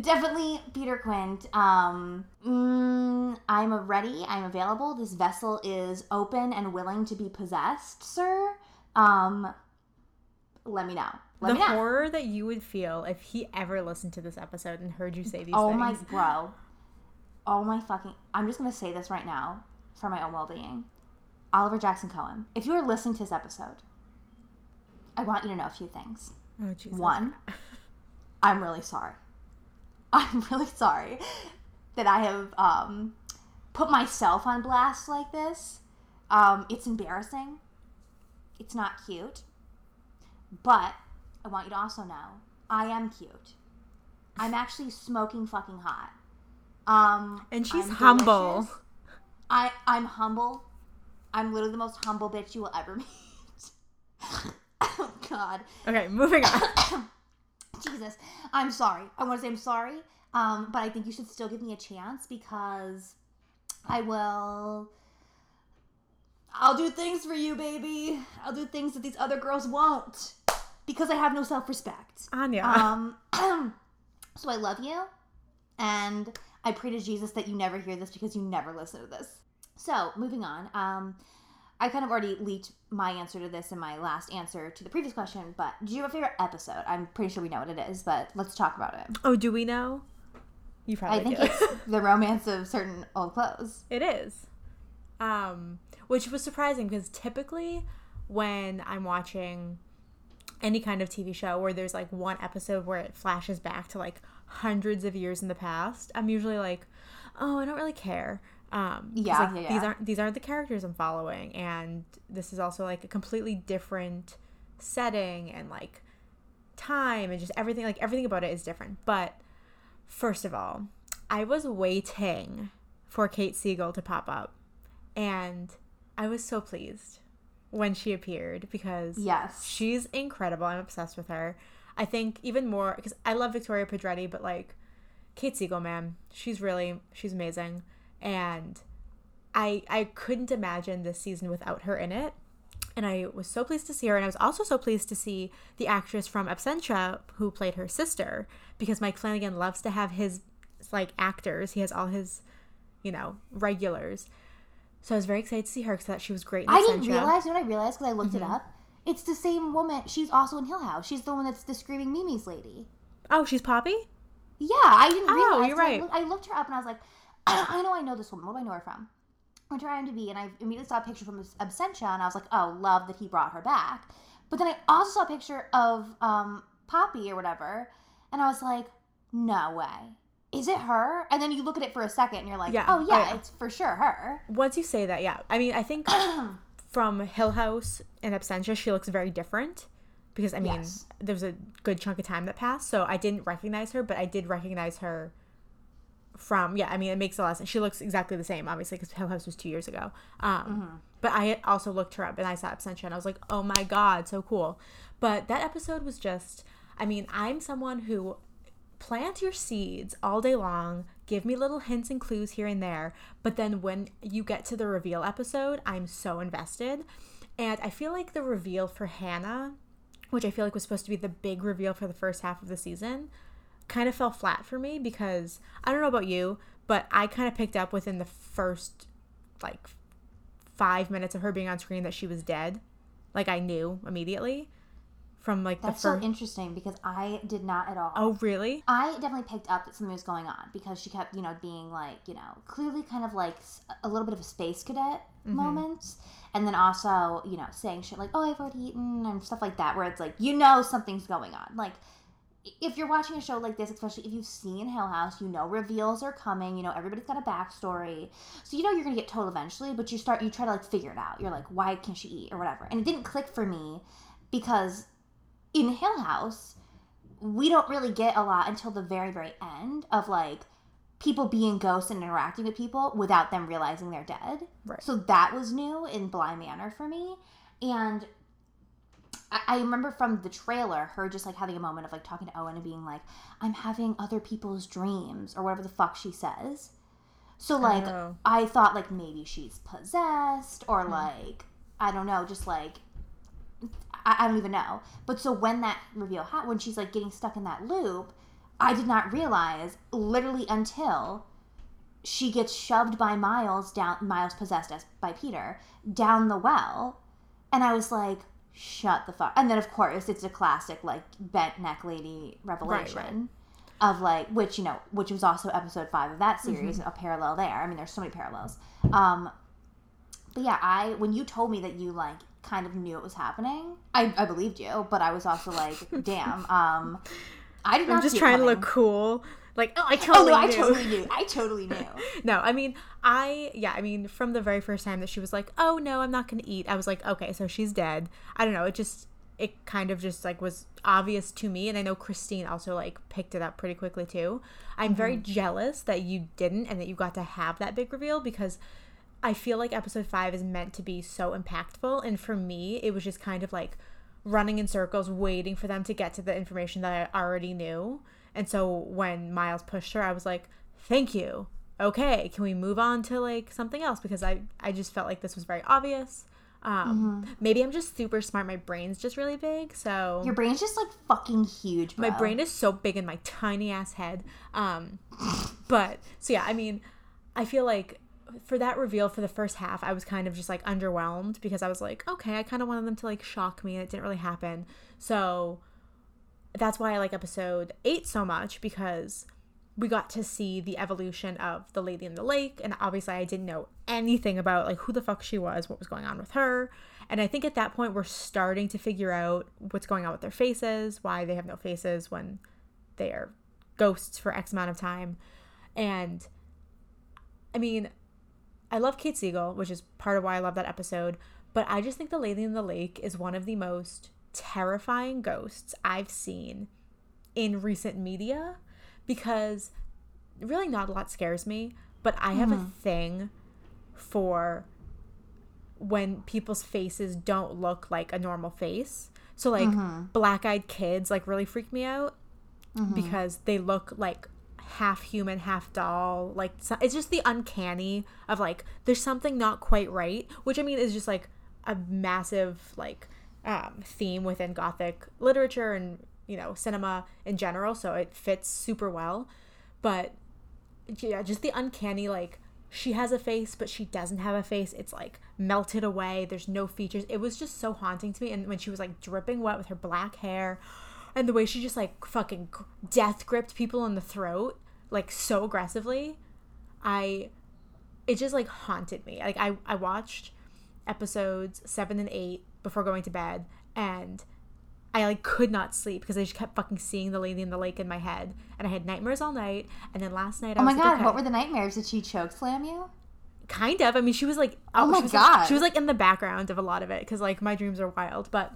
definitely peter quint um mm, i'm ready i'm available this vessel is open and willing to be possessed sir um let me know let the me know horror that you would feel if he ever listened to this episode and heard you say these Oh things. my bro. Oh my fucking I'm just gonna say this right now for my own well being. Oliver Jackson Cohen, if you are listening to this episode, I want you to know a few things. Oh, Jesus. One, I'm really sorry. I'm really sorry that I have um, put myself on blast like this. Um, it's embarrassing. It's not cute. But I want you to also know I am cute. I'm actually smoking fucking hot. Um, And she's I'm humble. delicious. I I'm humble. I'm literally the most humble bitch you will ever meet. oh God. Okay, moving on. Jesus, I'm sorry. I want to say I'm sorry, um, but I think you should still give me a chance because I will. I'll do things for you, baby. I'll do things that these other girls won't because I have no self respect. Aine. Um, so I love you, and I pray to Jesus that you never hear this because you never listen to this. So moving on, um, I kind of already leaked my answer to this in my last answer to the previous question. But do you have a favorite episode? I'm pretty sure we know what it is, but let's talk about it. oh, do we know? You probably I think do. it's the romance of certain old clothes. It is. Um, which was surprising because typically when I'm watching any kind of TV show where there's like one episode where it flashes back to like hundreds of years in the past, I'm usually like, oh, I don't really care. Um, Yeah, like, yeah, These yeah. aren't these aren't the characters I'm following, and this is also like a completely different setting and like time and just everything. Like everything about it is different. But first of all, I was waiting for Kate Siegel to pop up, and I was so pleased when she appeared because Yes. she's incredible. I'm obsessed with her. I think even more because I love Victoria Pedretti, but like Kate Siegel, man, she's really she's amazing, and I I couldn't imagine this season without her in it. And I was so pleased to see her, and I was also so pleased to see the actress from Absentia who played her sister, because Mike Flanagan loves to have his like actors. He has all his, you know, regulars. So I was very excited to see her because that she was great. In I didn't realize. You know what I realized because I looked Mm-hmm. it up. It's the same woman. She's also in Hill House. She's the one that's the screaming Mimi's lady. Oh, she's Poppy. Yeah, I didn't Oh, you're so I right. I, looked her up and I was like, I know I know this woman. What do I know her from? I went to her IMDb and I immediately saw a picture from Absentia and I was like, oh, love that he brought her back. But then I also saw a picture of um, Poppy or whatever, and I was like, no way. Is it her? And then you look at it for a second and you're like, Yeah. oh, Oh, yeah, yeah. it's for sure her. Once you say that, yeah. I mean, I think from Hill House and Absentia, she looks very different because I mean, Yes. there was a good chunk of time that passed, so I didn't recognize her, but I did recognize her from yeah. I mean, it makes a lot of sense. She looks exactly the same, obviously, because Hill House was two years ago. Um, But I also looked her up and I saw Absentia, and I was like, oh my god, so cool. But that episode was just. I mean, I'm someone who plant your seeds all day long, give me little hints and clues here and there, but then when you get to the reveal episode, I'm so invested. And I feel like the reveal for Hannah, which I feel like was supposed to be the big reveal for the first half of the season, kind of fell flat for me because I don't know about you, but I kind of picked up within the first like five minutes of her being on screen that she was dead. Like I knew immediately from like That's the so interesting because I did not at all. oh really? I definitely picked up that something was going on because she kept, you know, being like, you know, clearly kind of like a little bit of a space cadet Mm-hmm. moment. And then also, you know, saying shit like, oh, I've already eaten and stuff like that, where it's like, you know, something's going on. Like, if you're watching a show like this, especially if you've seen Hill House, you know reveals are coming. You know everybody's got a backstory, so you know you're gonna get told eventually. But you start, you try to like figure it out. You're like, why can't she eat or whatever? And it didn't click for me because in Hill House, we don't really get a lot until the very, very end of like people being ghosts and interacting with people without them realizing they're dead. Right. So that was new in Bly Manor for me. And I, I remember from the trailer her just like having a moment of like talking to Owen and being like, I'm having other people's dreams or whatever the fuck she says. So like Oh. I thought like maybe she's possessed Hmm. or like I don't know, just like I, I don't even know. But so when that reveal happened, when she's like getting stuck in that loop, I did not realize literally until she gets shoved by Miles down. Miles possessed as by Peter down the well, and I was like, "Shut the fuck!" And then of course it's a classic like bent neck lady revelation. Of like, which you know, which was also episode five of that series, a parallel there. I mean, there's so many parallels. Um, but yeah, I when you told me that you like kind of knew it was happening, I, I believed you, but I was also like, damn, um, I did not. I'm just trying to look cool. Like, oh, I Oh totally no, I knew. totally knew. I totally knew. no, I mean, I yeah, I mean, from the very first time that she was like, "Oh no, I'm not going to eat," I was like, "Okay, so she's dead." I don't know. It just it kind of just like was obvious to me, and I know Christine also like picked it up pretty quickly too. I'm very mm-hmm. jealous that you didn't and that you got to have that big reveal because I feel like episode five is meant to be so impactful, and for me, it was just kind of like running in circles, waiting for them to get to the information that I already knew. And so when Miles pushed her, I was like, "Thank you. Okay, can we move on to like something else?" Because I I just felt like this was very obvious. Um, Maybe I'm just super smart. My brain's just really big, so Your brain's just like fucking huge, bro. my brain is so big in my tiny ass head. Um, but so yeah, I mean, I feel like for that reveal for the first half, I was kind of just like underwhelmed because I was like, okay, I kind of wanted them to like shock me, and it didn't really happen. So that's why I like episode eight so much because we got to see the evolution of the lady in the lake and obviously i didn't know anything about like who the fuck she was what was going on with her. And i think at that point we're starting to figure out what's going on with their faces why they have no faces when they are ghosts for x amount of time. And i mean i love kate siegel which is part of why i love that episode but i just think the lady in the lake is one of the most terrifying ghosts i've seen in recent media because really not a lot scares me, but I have a mm-hmm. thing for when people's faces don't look like a normal face. So like mm-hmm. black-eyed kids like really freak me out mm-hmm. because they look like half human, half doll. Like it's just the uncanny of like there's something not quite right, which I mean is just like a massive like um, theme within gothic literature and you know cinema in general so it fits super well. But yeah just the uncanny like she has a face but she doesn't have a face. It's like melted away. There's no features. It was just so haunting to me. And when she was like dripping wet with her black hair and the way she just like fucking death gripped people in the throat like so aggressively i it just like haunted me. Like i i watched episodes 7 and 8 before going to bed and I like could not sleep because I just kept fucking seeing the lady in the lake in my head, and I had nightmares all night. And then last night, I Oh my god, okay. what were the nightmares? Did she choke slam you? kind of. I mean, she was like, Oh my she God. like, she was like in the background of a lot of it because like my dreams are wild, but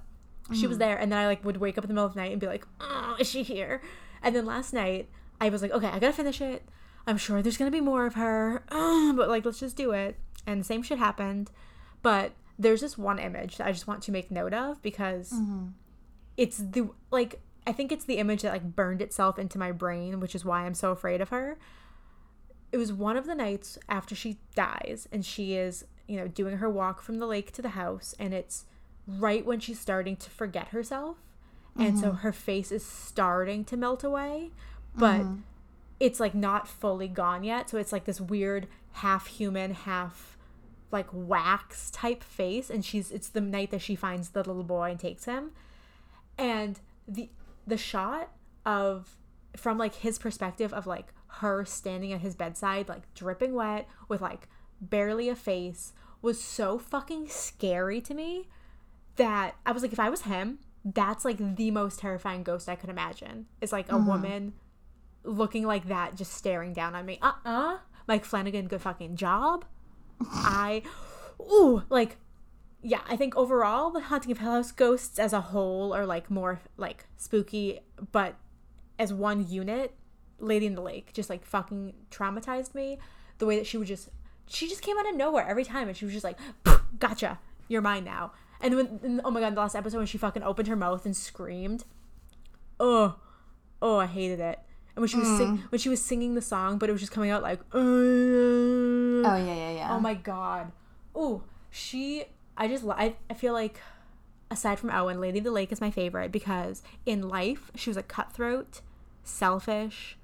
she Mm. was there, and then I like would wake up in the middle of the night and be like, oh, is she here? And then last night, I was like, okay, I gotta finish it. I'm sure there's gonna be more of her, but like, let's just do it. And the same shit happened, but there's this one image that I just want to make note of because mm-hmm. it's the like I think it's the image that like burned itself into my brain, which is why I'm so afraid of her. It was one of the nights after she dies and she is, you know, doing her walk from the lake to the house and it's right when she's starting to forget herself. And so mm-hmm. her face is starting to melt away, but mm-hmm. it's like not fully gone yet. So it's like this weird half human, half like wax type face and she's it's the night that she finds the little boy and takes him. And the the shot of from like his perspective of like her standing at his bedside like dripping wet with like barely a face was so fucking scary to me that I was like if I was him that's like the most terrifying ghost I could imagine. Is like a mm-hmm. woman looking like that just staring down on me. Uh-uh. Mike Flanagan good fucking job I, ooh, like, yeah, I think overall the Haunting of Hill House ghosts as a whole are like more like spooky, but as one unit, Lady in the Lake just like fucking traumatized me. The way that she would just, she just came out of nowhere every time, and she was just like, "Gotcha, you're mine now." And when, and, oh my god, the last episode when she fucking opened her mouth and screamed, oh, oh, I hated it. And when she was sing, hmm. when she was singing the song, but it was just coming out like, uh, Oh yeah, yeah, yeah. Oh my god. Oh, she. I just. I, I feel like, aside from Owen, Lady of the Lake is my favorite because in life she was a cutthroat, selfish,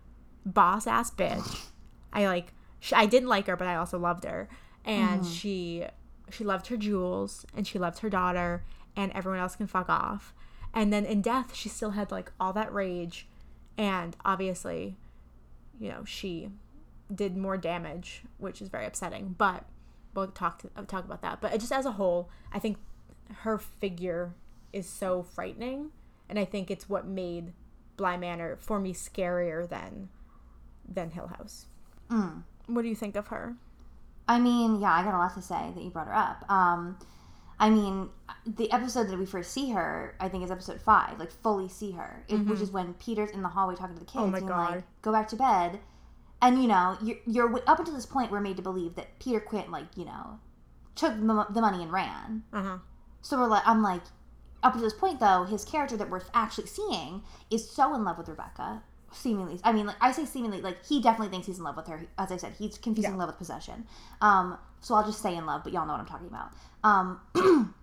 boss ass bitch. I like. Sh I didn't like her, but I also loved her, and mm-hmm. she she loved her jewels and she loved her daughter, and everyone else can fuck off. And then in death, she still had like all that rage, and obviously, you know, she did more damage, which is very upsetting. But we'll talk to, uh, talk about that. But just as a whole, I think her figure is so frightening, and I think it's what made Bly Manor for me scarier than than Hill House. What do you think of her? I mean, yeah, I got a lot to say that you brought her up. Um, I mean, the episode that we first see her, I think, is episode five, like fully see her, it, which is when Peter's in the hallway talking to the kids, Mm-hmm. Oh and God. like, go back to bed. And you know, you're, you're up until this point, we're made to believe that Peter Quint, like, you know, took the, the money and ran. Uh huh. So we're like, I'm like, up until this point, though, his character that we're actually seeing is so in love with Rebecca. Seemingly, I mean, like I say seemingly, like he definitely thinks he's in love with her. As I said, he's confusing Yeah. love with possession. Um, so I'll just say in love, but y'all know what I'm talking about. Um,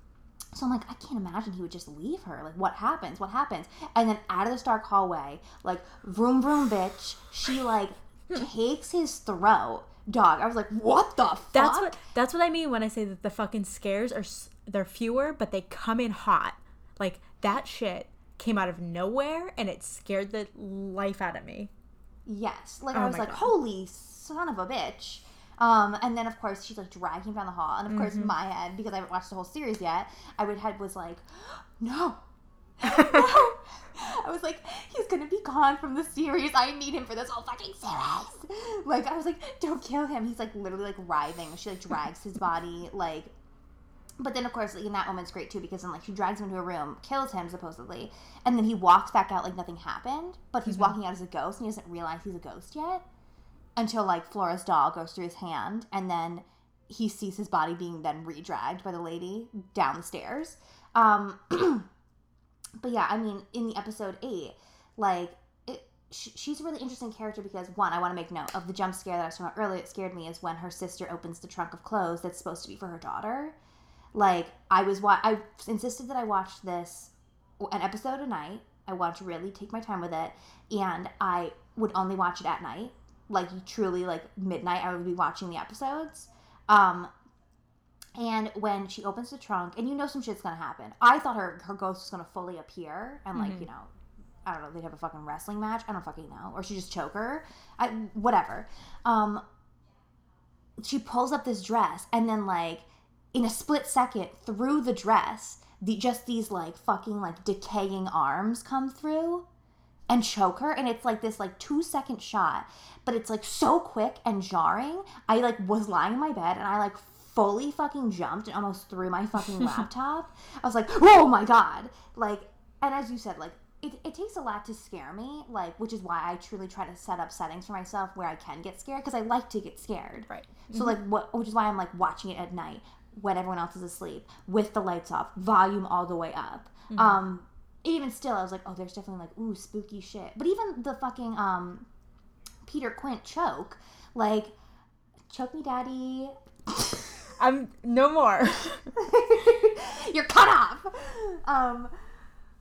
so I'm like, I can't imagine he would just leave her. Like, what happens? What happens? And then out of this dark hallway, like, vroom vroom, bitch, she like takes his throat. Dog, I was like, what the fuck? That's what that's what I mean when I say that the fucking scares are they're fewer, but they come in hot. Like that shit came out of nowhere and it scared the life out of me. Yes. Like Oh I was like, God. holy son of a bitch. Um, and then of course she's like dragging him down the hall, and of course Mm-hmm. my head, because I haven't watched the whole series yet, I would head was like, no, no. I was like, he's gonna be gone from the series. I need him for this whole fucking series. Like I was like, don't kill him. He's like literally like writhing. She like drags his body like. But then, of course, like, in that moment's great too because then, like, she drags him into a room, kills him supposedly, and then he walks back out like nothing happened. But he's walking out as a ghost, and he doesn't realize he's a ghost yet until like Flora's doll goes through his hand, and then he sees his body being then re-dragged by the lady down the stairs. Um, but yeah, I mean, in the episode eight, like it, sh- she's a really interesting character because one, I want to make note of the jump scare that I was talking about earlier. It scared me is when her sister opens the trunk of clothes that's supposed to be for her daughter. Like I was, wa- I insisted that I watch this an episode a night. I wanted to really take my time with it, and I would only watch it at night. Like truly, like midnight, I would be watching the episodes. Um, and when she opens the trunk, and you know some shit's gonna happen. I thought her her ghost was gonna fully appear, and like you know, I don't know, they'd have a fucking wrestling match. I don't fucking know, or she just choke her. I whatever. Um, she pulls up this dress, and then like in a split second, through the dress, the just these like fucking like decaying arms come through and choke her and it's like this like two second shot but it's like so quick and jarring i like was lying in my bed and i like fully fucking jumped and almost threw my fucking laptop. I was like oh my god! Like and as you said like it, it takes a lot to scare me like which is why i truly try to set up settings for myself where i can get scared because i like to get scared. Right. so like mm-hmm. what which is why i'm like watching it at night when everyone else is asleep with the lights off volume all the way up um even still, I was like, oh, there's definitely like, ooh, spooky shit. But even the fucking um, Peter Quint choke, like, choke me, daddy. I'm no more. You're cut off. Um,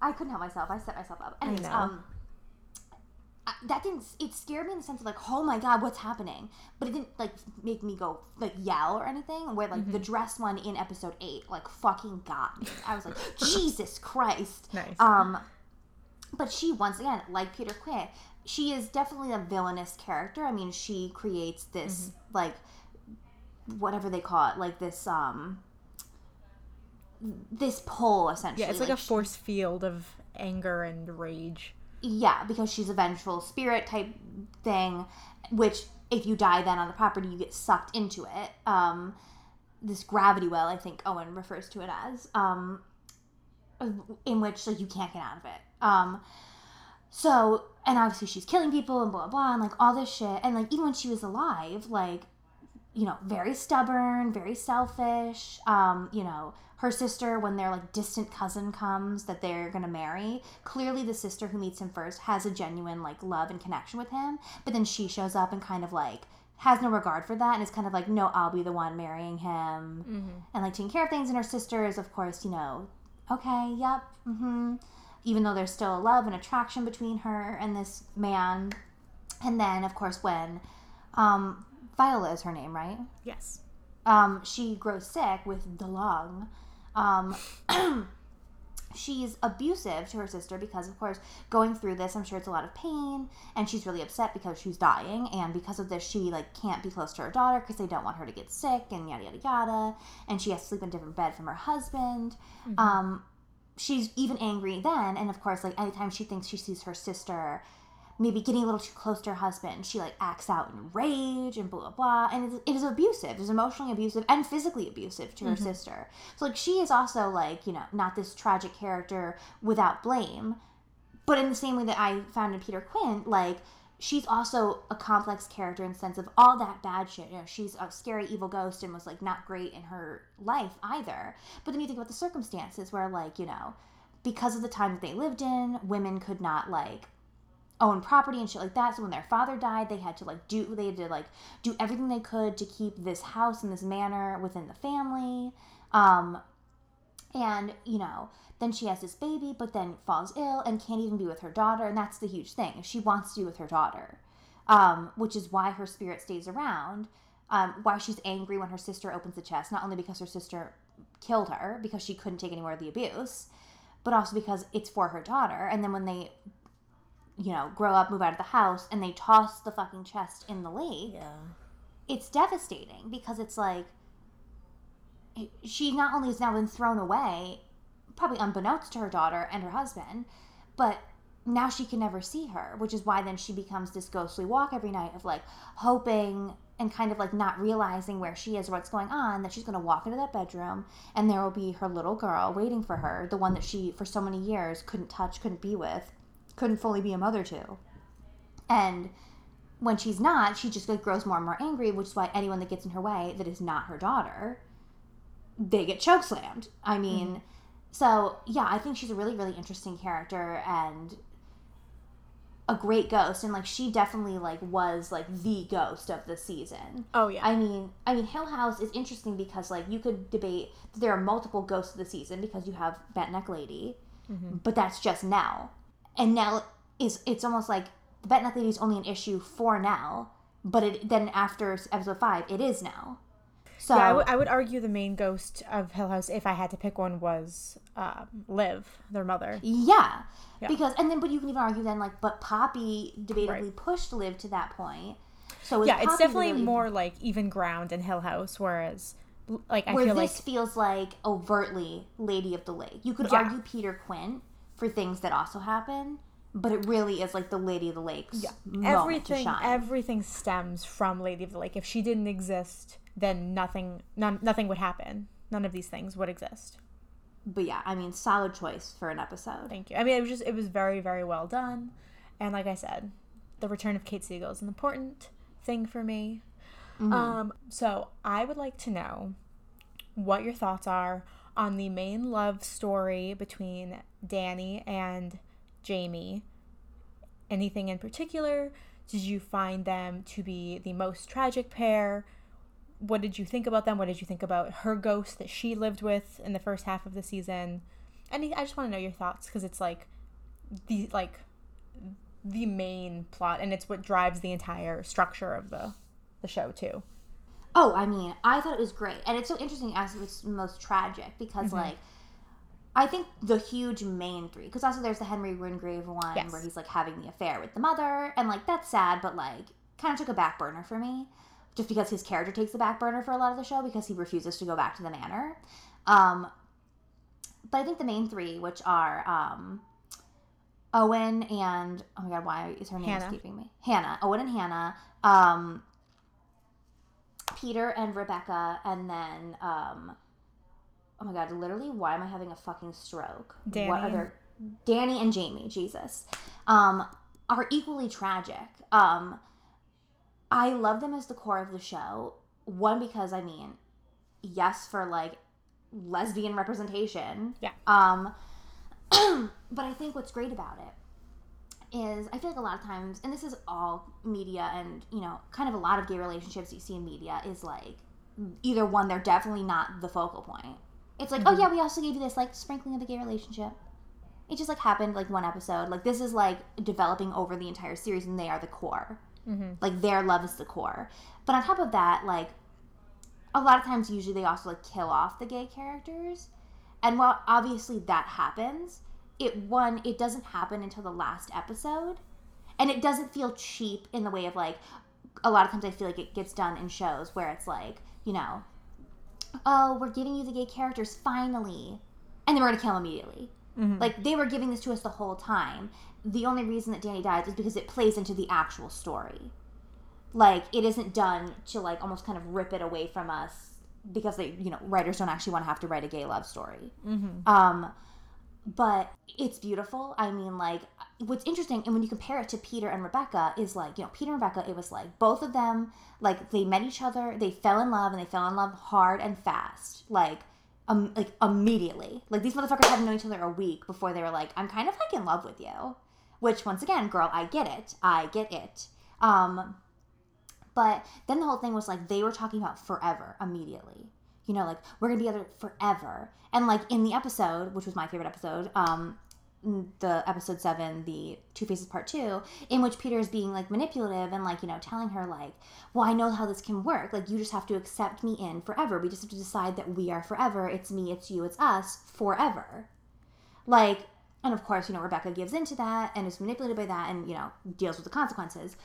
I couldn't help myself. I set myself up. Anyways, know. um, I, that didn't it scared me in the sense of like oh my god what's happening but it didn't like make me go like yell or anything where like the Mm-hmm. dress one in episode 8 like fucking got me i was like jesus christ Nice. um but she once again like peter quint she is definitely a villainous character i mean she creates this Mm-hmm. like whatever they call it like this um this pull essentially Yeah, it's like, a she- force field of anger and rage. Yeah, because she's a vengeful spirit type thing, which if you die then on the property, you get sucked into it. Um, this gravity well, I think Owen refers to it as, um, in which like you can't get out of it. Um, so and obviously she's killing people and blah blah and like all this shit, and like even when she was alive, like you know, very stubborn, very selfish. Um, you know, her sister, when their like distant cousin comes that they're gonna marry, clearly the sister who meets him first has a genuine like love and connection with him, but then she shows up and kind of like has no regard for that and is kind of like, no, I'll be the one marrying him and like taking care of things. And her sister is, of course, you know, okay, yep, mm-hmm. Even though there's still a love and attraction between her and this man. And then, of course, when um, Viola is her name, right? Yes. um, she grows sick with the lung. Um, she's abusive to her sister because, of course, going through this, I'm sure it's a lot of pain, and she's really upset because she's dying, and because of this, she like can't be close to her daughter because they don't want her to get sick, and yada yada yada, and she has to sleep in a different bed from her husband. Um, she's even angry then, and of course, like anytime she thinks she sees her sister maybe getting a little too close to her husband. She like acts out in rage and blah blah blah, and it is, it is abusive. It's emotionally abusive and physically abusive to her mm-hmm. sister. So like she is also like you know not this tragic character without blame, but in the same way that I found in Peter Quint, like she's also a complex character in the sense of all that bad shit. You know, she's a scary evil ghost and was like not great in her life either. But then you think about the circumstances where like you know because of the time that they lived in, women could not like own property and shit like that. So when their father died, they had to like do they had to like do everything they could to keep this house and this manor within the family. Um and you know, then she has this baby, but then falls ill and can't even be with her daughter, and that's the huge thing. She wants to be with her daughter. Um, which is why her spirit stays around. Um, why she's angry when her sister opens the chest, not only because her sister killed her because she couldn't take any more of the abuse, but also because it's for her daughter. And then when they you know, grow up, move out of the house, and they toss the fucking chest in the lake, Yeah. it's devastating because it's like she not only has now been thrown away, probably unbeknownst to her daughter and her husband, but now she can never see her, which is why then she becomes this ghostly walk every night of like hoping and kind of like not realizing where she is or what's going on that she's going to walk into that bedroom and there will be her little girl waiting for her, the one that she for so many years couldn't touch, couldn't be with, couldn't fully be a mother to. And when she's not, she just like grows more and more angry, which is why anyone that gets in her way that is not her daughter, they get chokeslammed. I mm-hmm. mean, so yeah, I think she's a really, really interesting character and a great ghost. And like she definitely like was like the ghost of the season. Oh yeah. I mean, I mean, Hill House is interesting because like you could debate that there are multiple ghosts of the season because you have Bent Neck Lady, mm-hmm. but that's just Nell, and now is it's almost like the Neck Lady is only an issue for now, but it then after episode five it is now. So yeah, I would- argue the main ghost of Hill House, if I had to pick one, was um, Liv, their mother. yeah, Yeah. because and then but you can even argue then like but Poppy debatably Right. pushed Liv to that point. So Yeah, it's definitely really- more like even ground in Hill House, whereas like I where feel this like feels like overtly Lady of the Lake. You could Yeah. argue Peter Quint for things that also happen, but it really is like the Lady of the Lake's yeah, everything shine. everything stems from Lady of the Lake. If she didn't exist, then nothing none, nothing would happen. None of these things would exist. but yeah, I mean, solid choice for an episode. Thank you. I mean, it was just it was very very well done, and like I said, the return of Kate Siegel is an important thing for me. Um, so I would like to know what your thoughts are on the main love story between Danny and Jamie. Anything in particular? Did you find them to be the most tragic pair? What did you think about them? What did you think about her ghost that she lived with in the first half of the season? Any, I just want to know your thoughts because it's like the like the main plot and it's what drives the entire structure of the the show too. Oh, I mean, I thought it was great, and it's so interesting as it's most tragic because Mm-hmm. like. I think the huge main three, because also there's the Henry Wingrave one Yes. where he's like having the affair with the mother, and like that's sad, but like kind of took a back burner for me, just because his character takes the back burner for a lot of the show because he refuses to go back to the manor. Um, but I think the main three, which are um, Owen and oh my god, why is her name Hannah. escaping me? Hannah, Owen and Hannah, um, Peter and Rebecca, and then um, oh my god, literally, why am I having a fucking stroke? What Danny. are their Danny and Jamie? Jesus, um, are equally tragic. Um, I love them as the core of the show. One because I mean, yes, for like lesbian representation. Yeah. Um, but I think what's great about it is I feel like a lot of times, and this is all media and, you know, kind of a lot of gay relationships you see in media is like either one, they're definitely not the focal point. It's like, oh mm-hmm. yeah, we also gave you this like sprinkling of a gay relationship. It just like happened like one episode. Like this is like developing over the entire series and they are the core. Mm-hmm. Like their love is the core. But on top of that, like a lot of times usually they also like kill off the gay characters and while obviously that happens it one it doesn't happen until the last episode and it doesn't feel cheap in the way of like a lot of times i feel like it gets done in shows where it's like you know oh we're giving you the gay characters finally and then we're gonna kill them immediately. Like they were giving this to us the whole time. The only reason that danny dies is because it plays into the actual story. Like it isn't done to like almost kind of rip it away from us because they you know writers don't actually want to have to write a gay love story. Um but it's beautiful. I mean like what's interesting and when you compare it to peter and rebecca is like you know peter and rebecca it was like both of them like they met each other they fell in love and they fell in love hard and fast like um, like immediately. Like these motherfuckers hadn't known each other a week before they were like i'm kind of like in love with you which once again girl i get it. I get it. Um but then the whole thing was like they were talking about forever immediately. You know, like we're gonna be together forever. And like in the episode, which was my favorite episode, um, the episode seven, the Two Faces Part Two, in which Peter is being like manipulative and like you know telling her like, well, I know how this can work. Like you just have to accept me in forever. We just have to decide that we are forever. It's me, it's you, it's us forever. Like, and of course, you know, Rebecca gives into that and is manipulated by that and you know deals with the consequences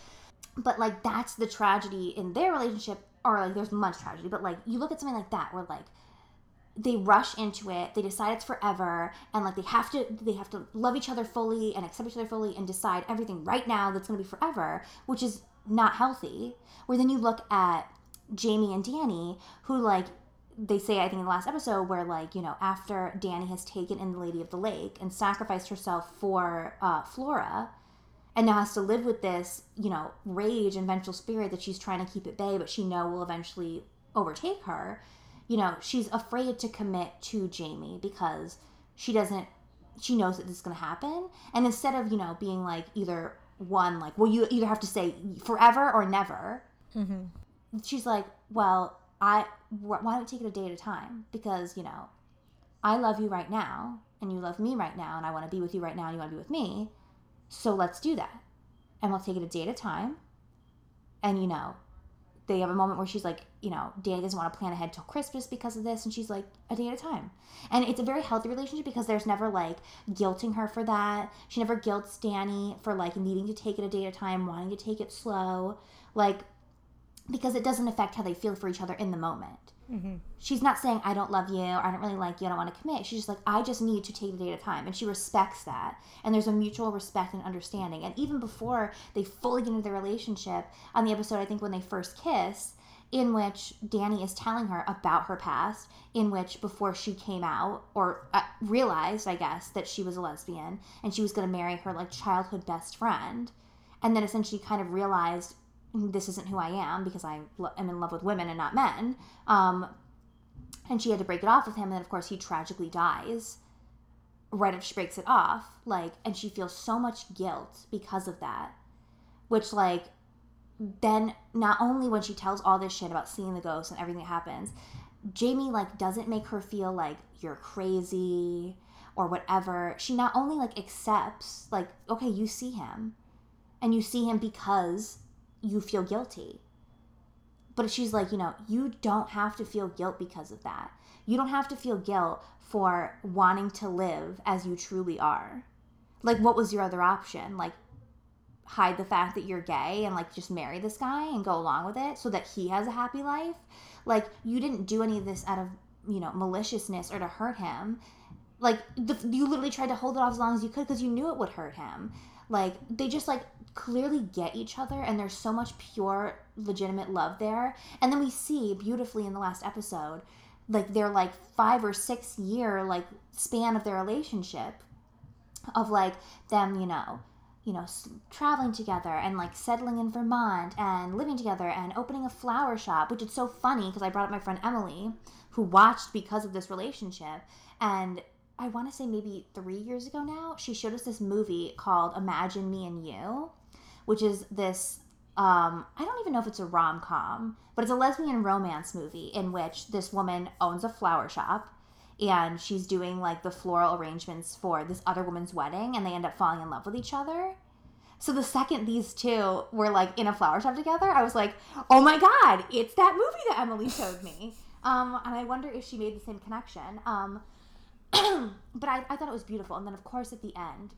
but like that's the tragedy in their relationship or like there's much tragedy but like you look at something like that where like they rush into it they decide it's forever and like they have to they have to love each other fully and accept each other fully and decide everything right now that's to be forever which is not healthy. Where then you look at jamie and danny who like they say i think in the last episode where like you know after danny has taken in the lady of the lake and sacrificed herself for uh, flora and now has to live with this, you know, rage and vengeful spirit that she's trying to keep at bay, but she know will eventually overtake her. You know, she's afraid to commit to Jamie because she doesn't, she knows that this is going to happen. And instead of, you know, being like either one, like, well, you either have to say forever or never, mm-hmm. she's like, well, I, wh- why don't we take it a day at a time? Because, you know, I love you right now and you love me right now and I want to be with you right now and you want to be with me. So let's do that. And we'll take it a day at a time. And, you know, they have a moment where she's like, you know, Danny doesn't want to plan ahead till Christmas because of this. And she's like, a day at a time. And it's a very healthy relationship because there's never like guilting her for that. She never guilts Danny for like needing to take it a day at a time, wanting to take it slow. Like, because it doesn't affect how they feel for each other in the moment. She's not saying, I don't love you, or I don't really like you, I don't want to commit. She's just like, I just need to take the day at a time. And she respects that. And there's a mutual respect and understanding. And even before they fully get into the relationship, on the episode, I think when they first kiss, in which Danny is telling her about her past, in which before she came out or uh, realized, I guess, that she was a lesbian and she was going to marry her like childhood best friend, and then essentially kind of realized this isn't who I am because I am in love with women and not men. Um, and she had to break it off with him, and of course he tragically dies right after she breaks it off. Like, and she feels so much guilt because of that, which like then not only when she tells all this shit about seeing the ghost and everything that happens, Jamie like doesn't make her feel like you're crazy or whatever. She not only like accepts like okay, you see him. and you see him because you feel guilty. But she's like, you know, you don't have to feel guilt because of that. You don't have to feel guilt for wanting to live as you truly are. Like, what was your other option? Like, hide the fact that you're gay and like just marry this guy and go along with it so that he has a happy life. Like, you didn't do any of this out of, you know, maliciousness or to hurt him. Like, the, you literally tried to hold it off as long as you could because you knew it would hurt him. Like, they just like clearly get each other and there's so much pure, legitimate love there. And then we see beautifully in the last episode, like, their like five or six year like span of their relationship of like them, you know, you know, traveling together and like settling in Vermont and living together and opening a flower shop, which is so funny because I brought up my friend Emily, who watched because of this relationship. And I want to say maybe three years ago now, she showed us this movie called Imagine Me and You, which is this. Um, I don't even know if it's a rom com, but it's a lesbian romance movie in which this woman owns a flower shop and she's doing like the floral arrangements for this other woman's wedding and they end up falling in love with each other. So the second these two were like in a flower shop together, I was like, "Oh my god, it's that movie that Emily showed me." Um, and I wonder if she made the same connection. Um, but I, I thought it was beautiful. And then of course at the end,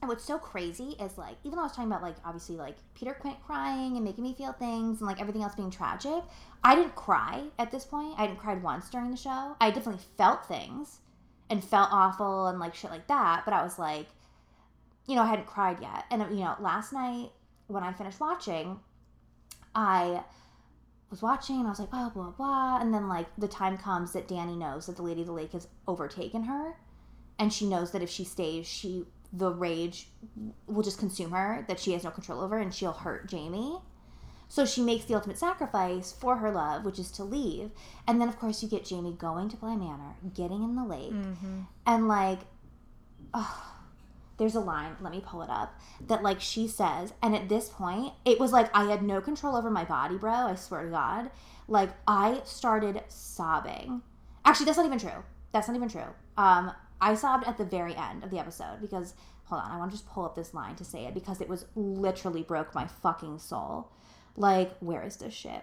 and what's so crazy is like, even though I was talking about like obviously like Peter Quint crying and making me feel things and like everything else being tragic, I didn't cry at this point. I didn't cry once during the show. I definitely felt things and felt awful and like shit like that. But I was like, you know, I hadn't cried yet. And you know, last night when I finished watching, I was watching and I was like, blah blah blah. And then like the time comes that Danny knows that the Lady of the Lake has overtaken her, and she knows that if she stays, she the rage will just consume her that she has no control over, and she'll hurt Jamie. So she makes the ultimate sacrifice for her love, which is to leave. And then, of course, you get Jamie going to Bly Manor, getting in the lake, mm-hmm. and like, oh, there's a line, let me pull it up, that like she says, and at this point, it was like I had no control over my body, bro. I swear to God. Like, I started sobbing. Actually, that's not even true. That's not even true. Um, I sobbed at the very end of the episode because, hold on, I want to just pull up this line to say it because it was literally broke my fucking soul. Like, where is this shit?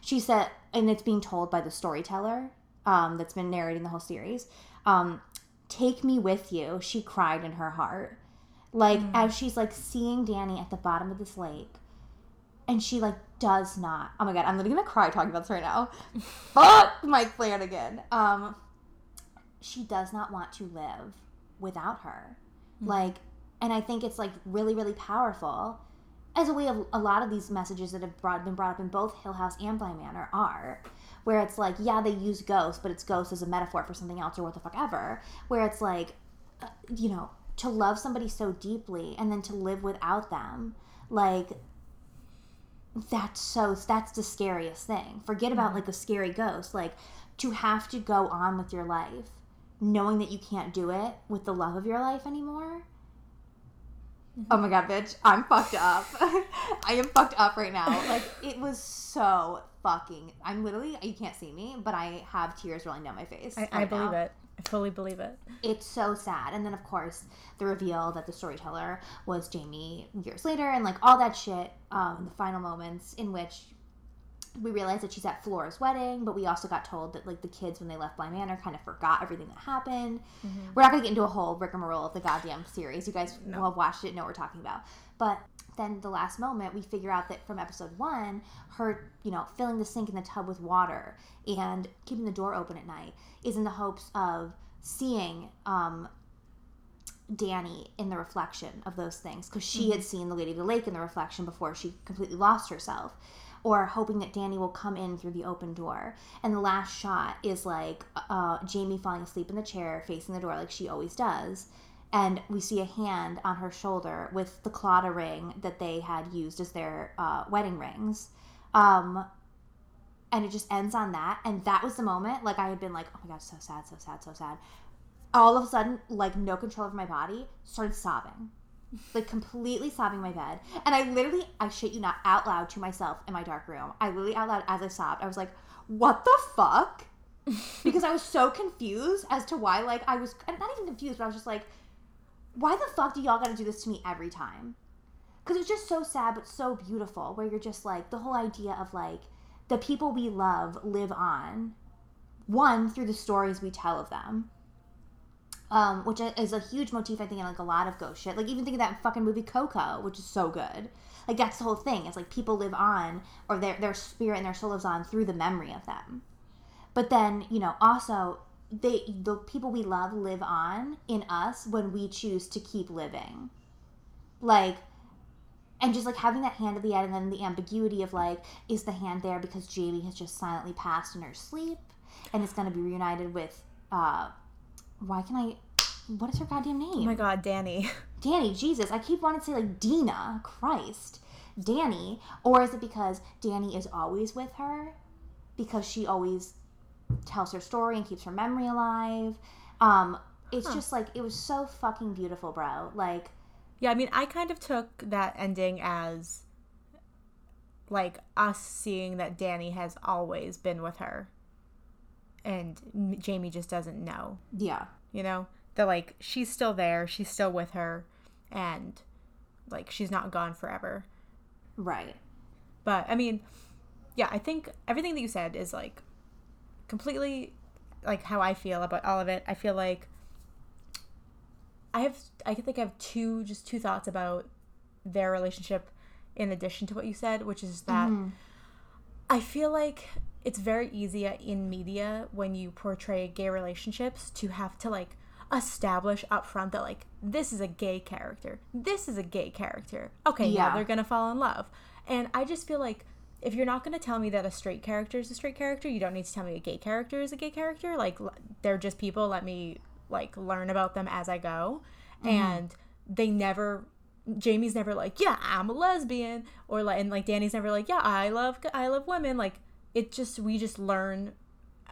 She said, and it's being told by the storyteller um, that's been narrating the whole series. Um, Take me with you, she cried in her heart. Like, as she's like seeing Danny at the bottom of this lake, and she like does not. Oh my god, I'm literally gonna cry talking about this right now. Fuck Mike Flanagan. Um, she does not want to live without her. Like, and I think it's like really, really powerful as a way of a lot of these messages that have brought, been brought up in both Hill House and Bly Manor are, where it's like, yeah, they use ghosts, but it's ghosts as a metaphor for something else or what the fuck ever. Where it's like, uh, you know, to love somebody so deeply and then to live without them, like that's so that's the scariest thing. Forget about like a scary ghost, like to have to go on with your life knowing that you can't do it with the love of your life anymore. Oh my god, bitch, I'm fucked up. I am fucked up right now. Like it was so fucking. I'm literally you can't see me, but I have tears rolling down my face. I, I believe now it. I fully believe it. it's so sad. And then of course the reveal that the storyteller was Jamie years later, and like all that shit. Um, the final moments in which we realize that she's at Flora's wedding, but we also got told that like the kids when they left Bly Manor kind of forgot everything that happened. We're not gonna get into a whole rigmarole of the goddamn series. You guys will have watched it, know what we're talking about. But then the last moment, we figure out that from episode one, her, you know, filling the sink in the tub with water and keeping the door open at night is in the hopes of seeing um, Danny in the reflection of those things because she had seen the Lady of the Lake in the reflection before she completely lost herself. Or hoping that Danny will come in through the open door. And the last shot is like uh, Jamie falling asleep in the chair, facing the door like she always does. And we see a hand on her shoulder with the Claddagh ring that they had used as their uh, wedding rings. Um, and it just ends on that. And that was the moment, like, I had been like, oh my God, so sad, so sad, so sad all of a sudden, like no control over my body, started sobbing. Like completely sobbing my bed. And I literally, I shit you not, out loud to myself in my dark room. I literally out loud as I sobbed, I was like, what the fuck? because I was so confused as to why, like, I was I'm not even confused, but I was just like, why the fuck do y'all gotta do this to me every time? because it's just so sad but so beautiful where you're just like the whole idea of like the people we love live on one through the stories we tell of them um, which is a huge motif i think in like a lot of ghost shit. Like even think of that fucking movie coco which is so good. Like that's the whole thing. It's like people live on or their, their spirit and their soul lives on through the memory of them. But then you know also they the people we love live on in us when we choose to keep living. Like and just like having that hand at the end and then the ambiguity of like is the hand there because jamie has just silently passed in her sleep and it's going to be reunited with uh why can i what is her goddamn name Oh my god, Danny. Danny, Jesus, I keep wanting to say like Dina, Christ, Danny, or is it because Danny is always with her because she always tells her story and keeps her memory alive? Um, it's just like it was so fucking beautiful, bro. Like, Yeah, I mean, I kind of took that ending as like us seeing that Danny has always been with her and Jamie just doesn't know, yeah, you know? That like she's still there, she's still with her and like she's not gone forever. right, But I mean, yeah, I think everything that you said is like completely like how I feel about all of it. I feel like I have I think I have two just two thoughts about their relationship in addition to what you said, which is that mm-hmm. I feel like it's very easy in media when you portray gay relationships to have to like establish up front that like this is a gay character. This is a gay character. Okay, yeah, Yeah. they're to fall in love. And I just feel like if you're not to tell me that a straight character is a straight character, you don't need to tell me a gay character is a gay character. Like l- they're just people, let me like learn about them as I go. Mm-hmm. And they never Jamie's never like, yeah, I'm a lesbian, or like, and like Danny's never like, yeah, I love, I love women. Like, it just we just learn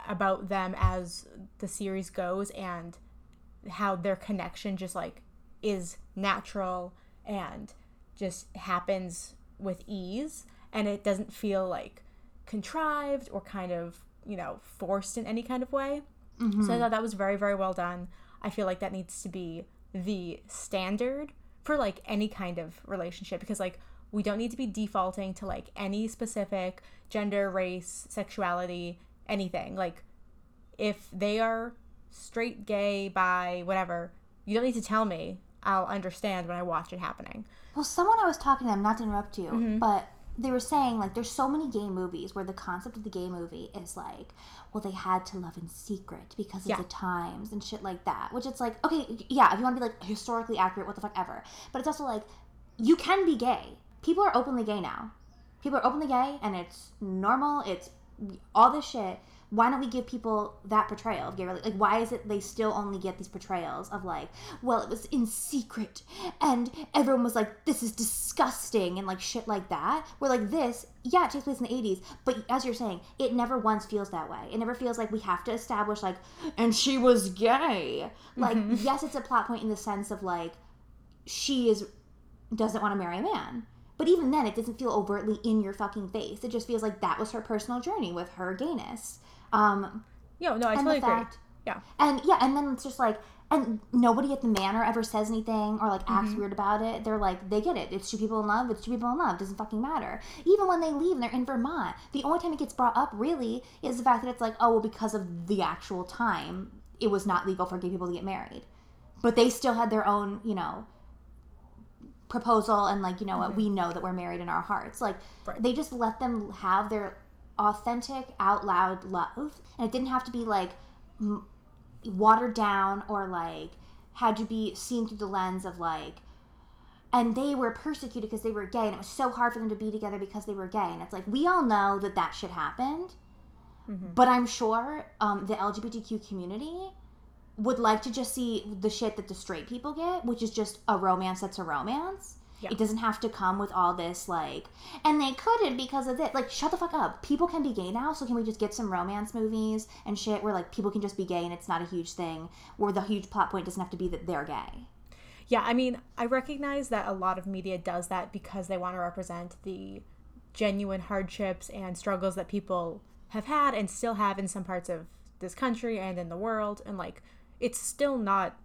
about them as the series goes and how their connection just like is natural and just happens with ease, and it doesn't feel like contrived or kind of you know forced in any kind of way. So I mm-hmm. thought that was very, very well done. I feel like that needs to be the standard for like any kind of relationship because like we don't need to be defaulting to like any specific gender, race, sexuality, anything. Like if they are straight, gay, bi, whatever, you don't need to tell me. I'll understand when I watch it happening. Well, someone I was talking to them, not to interrupt you, mm-hmm. but they were saying like there's so many gay movies where the concept of the gay movie is like, well, they had to love in secret because of Yeah. the times and shit like that. Which it's like, okay, yeah, if you want to be like historically accurate, what the fuck ever. But it's also like, you can be gay. People are openly gay now. People are openly gay, and it's normal. It's all this shit. Why don't we give people that portrayal of gay? Like, why is it they still only get these portrayals of like, well, it was in secret, and everyone was like, this is disgusting, and like shit like that. Where like this, yeah, it takes place in the '80s, but as you're saying, it never once feels that way. It never feels like we have to establish like, and she was gay. Like, mm-hmm. yes, it's a plot point in the sense of like, she is doesn't want to marry a man. But even then, it doesn't feel overtly in your fucking face. It just feels like that was her personal journey with her gayness. Um, Yeah, no, I totally agree. fact, Yeah. and yeah, and then it's just like, and nobody at the manor ever says anything or like Mm-hmm. weird about it. They're like, they get it. It's two people in love. It's two people in love. Doesn't fucking matter. Even when they leave and they're in Vermont, the only time it gets brought up really is the fact that it's like, oh, well, because of the actual time, it was not legal for gay people to get married. But they still had their own, you know, proposal and like you know what we know that we're married in our hearts. Like Right. they just let them have their authentic out loud love. And it didn't have to be like m- watered down or like had to be seen through the lens of like and they were persecuted because they were gay. And it was so hard for them to be together because they were gay. And it's like we all know that that shit happened. But i'm sure um, the lgbtq community would like to just see the shit that the straight people get which is just a romance that's a romance Yeah. it doesn't have to come with all this like and they couldn't because of this. like shut the fuck up people can be gay now so can we just get some romance movies and shit where like people can just be gay and it's not a huge thing where the huge plot point doesn't have to be that they're gay Yeah, I mean, I recognize that a lot of media does that because they want to represent the genuine hardships and struggles that people have had and still have in some parts of this country and in the world. And like, it's still not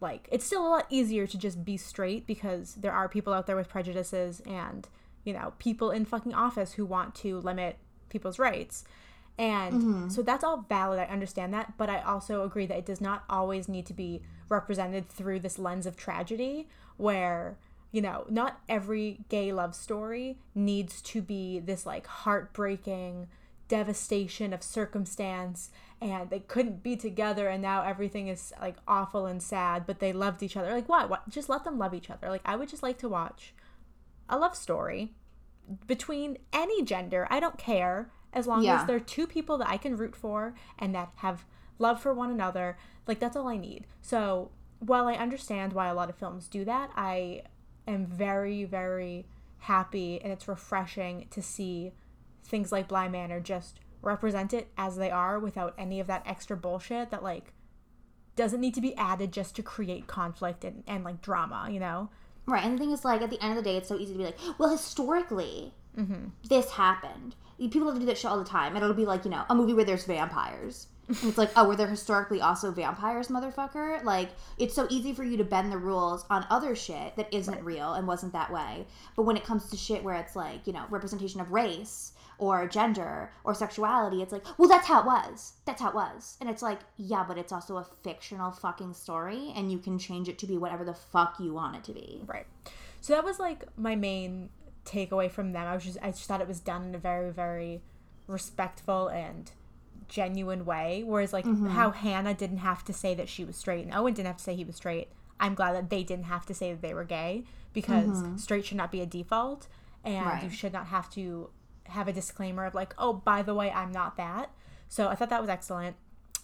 like it's still a lot easier to just be straight because there are people out there with prejudices and you know people in fucking office who want to limit people's rights. And mm-hmm. so that's all valid i understand that but i also agree that it does not always need to be represented through this lens of tragedy where you know not every gay love story needs to be this like heartbreaking devastation of circumstance and they couldn't be together and now everything is like awful and sad but they loved each other. Like what what just let them love each other. Like i would just like to watch a love story between any gender. I don't care as long Yeah. as there are two people that i can root for and that have love for one another. Like that's all i need. So while i understand why a lot of films do that i am very very happy and it's refreshing to see things like Bly Manor just represent it as they are without any of that extra bullshit that like doesn't need to be added just to create conflict and, and like drama, you know? Right, and the thing is, like, at the end of the day, it's so easy to be like, well, historically, mm-hmm. this happened. People do that shit all the time, and it'll be like, you know, a movie where there's vampires. And it's like, oh, were there historically also vampires, motherfucker? Like, it's so easy for you to bend the rules on other shit that isn't real and wasn't that way. But when it comes to shit where it's like, you know, representation of race or gender or sexuality, it's like, well, that's how it was. That's how it was. And it's like, yeah, but it's also a fictional fucking story, and you can change it to be whatever the fuck you want it to be. Right. So that was like my main takeaway from them. I was just I just thought it was done in a very, very respectful and genuine way. Whereas like mm-hmm. how Hannah didn't have to say that she was straight and Owen didn't have to say he was straight. I'm glad that they didn't have to say that they were gay because mm-hmm. straight should not be a default and Right. you should not have to have a disclaimer of like, oh, by the way, I'm not that. So I thought that was excellent.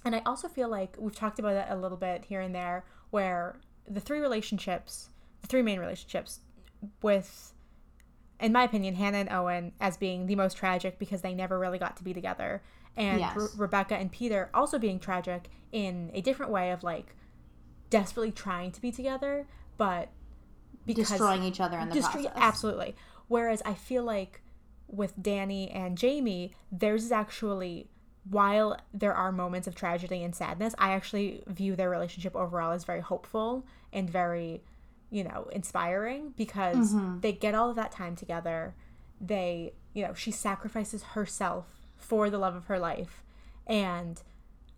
And I also feel like we've talked about it a little bit here and there where the three relationships, the three main relationships with in my opinion, Hannah and Owen as being the most tragic because they never really got to be together. And Yes. Re- Rebecca and Peter also being tragic in a different way of like desperately trying to be together, but because destroying each other in the Destroy- process. Absolutely. Whereas I feel like with Danny and Jamie, theirs is actually while there are moments of tragedy and sadness, I actually view their relationship overall as very hopeful and very, you know, inspiring because mm-hmm. they get all of that time together. They, you know, she sacrifices herself for the love of her life. And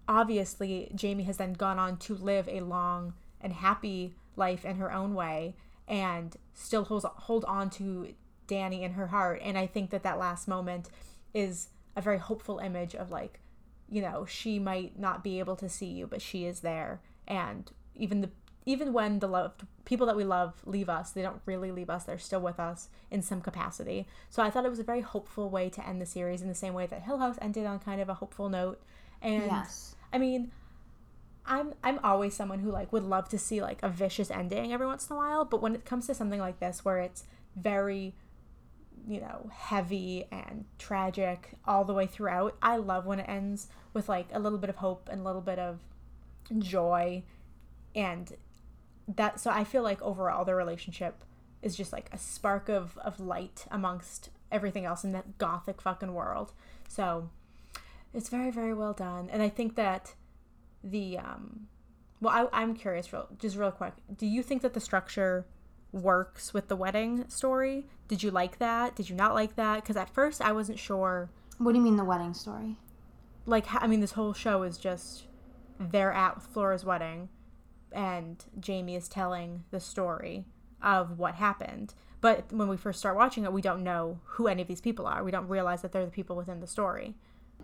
obviously Jamie has then gone on to live a long and happy life in her own way and still holds hold on to Danny in her heart and I think that that last moment is a very hopeful image of like you know she might not be able to see you but she is there. And even the even when the loved people that we love leave us they don't really leave us they're still with us in some capacity. So i thought it was a very hopeful way to end the series in the same way that hill house ended on kind of a hopeful note. And Yes. i mean i'm i'm always someone who like would love to see like a vicious ending every once in a while but when it comes to something like this where it's very you know, heavy and tragic all the way throughout. I love when it ends with like a little bit of hope and a little bit of joy and that so I feel like overall the relationship is just like a spark of of light amongst everything else in that gothic fucking world. So it's very very well done and I think that the um well I, I'm curious real just real quick. Do you think that the structure works with the wedding story. Did you like that? Did you not like that? Because at first I wasn't sure. What do you mean the wedding story? Like, I mean, this whole show is just they're at Flora's wedding, and Jamie is telling the story of what happened. But when we first start watching it, we don't know who any of these people are. We don't realize that they're the people within the story.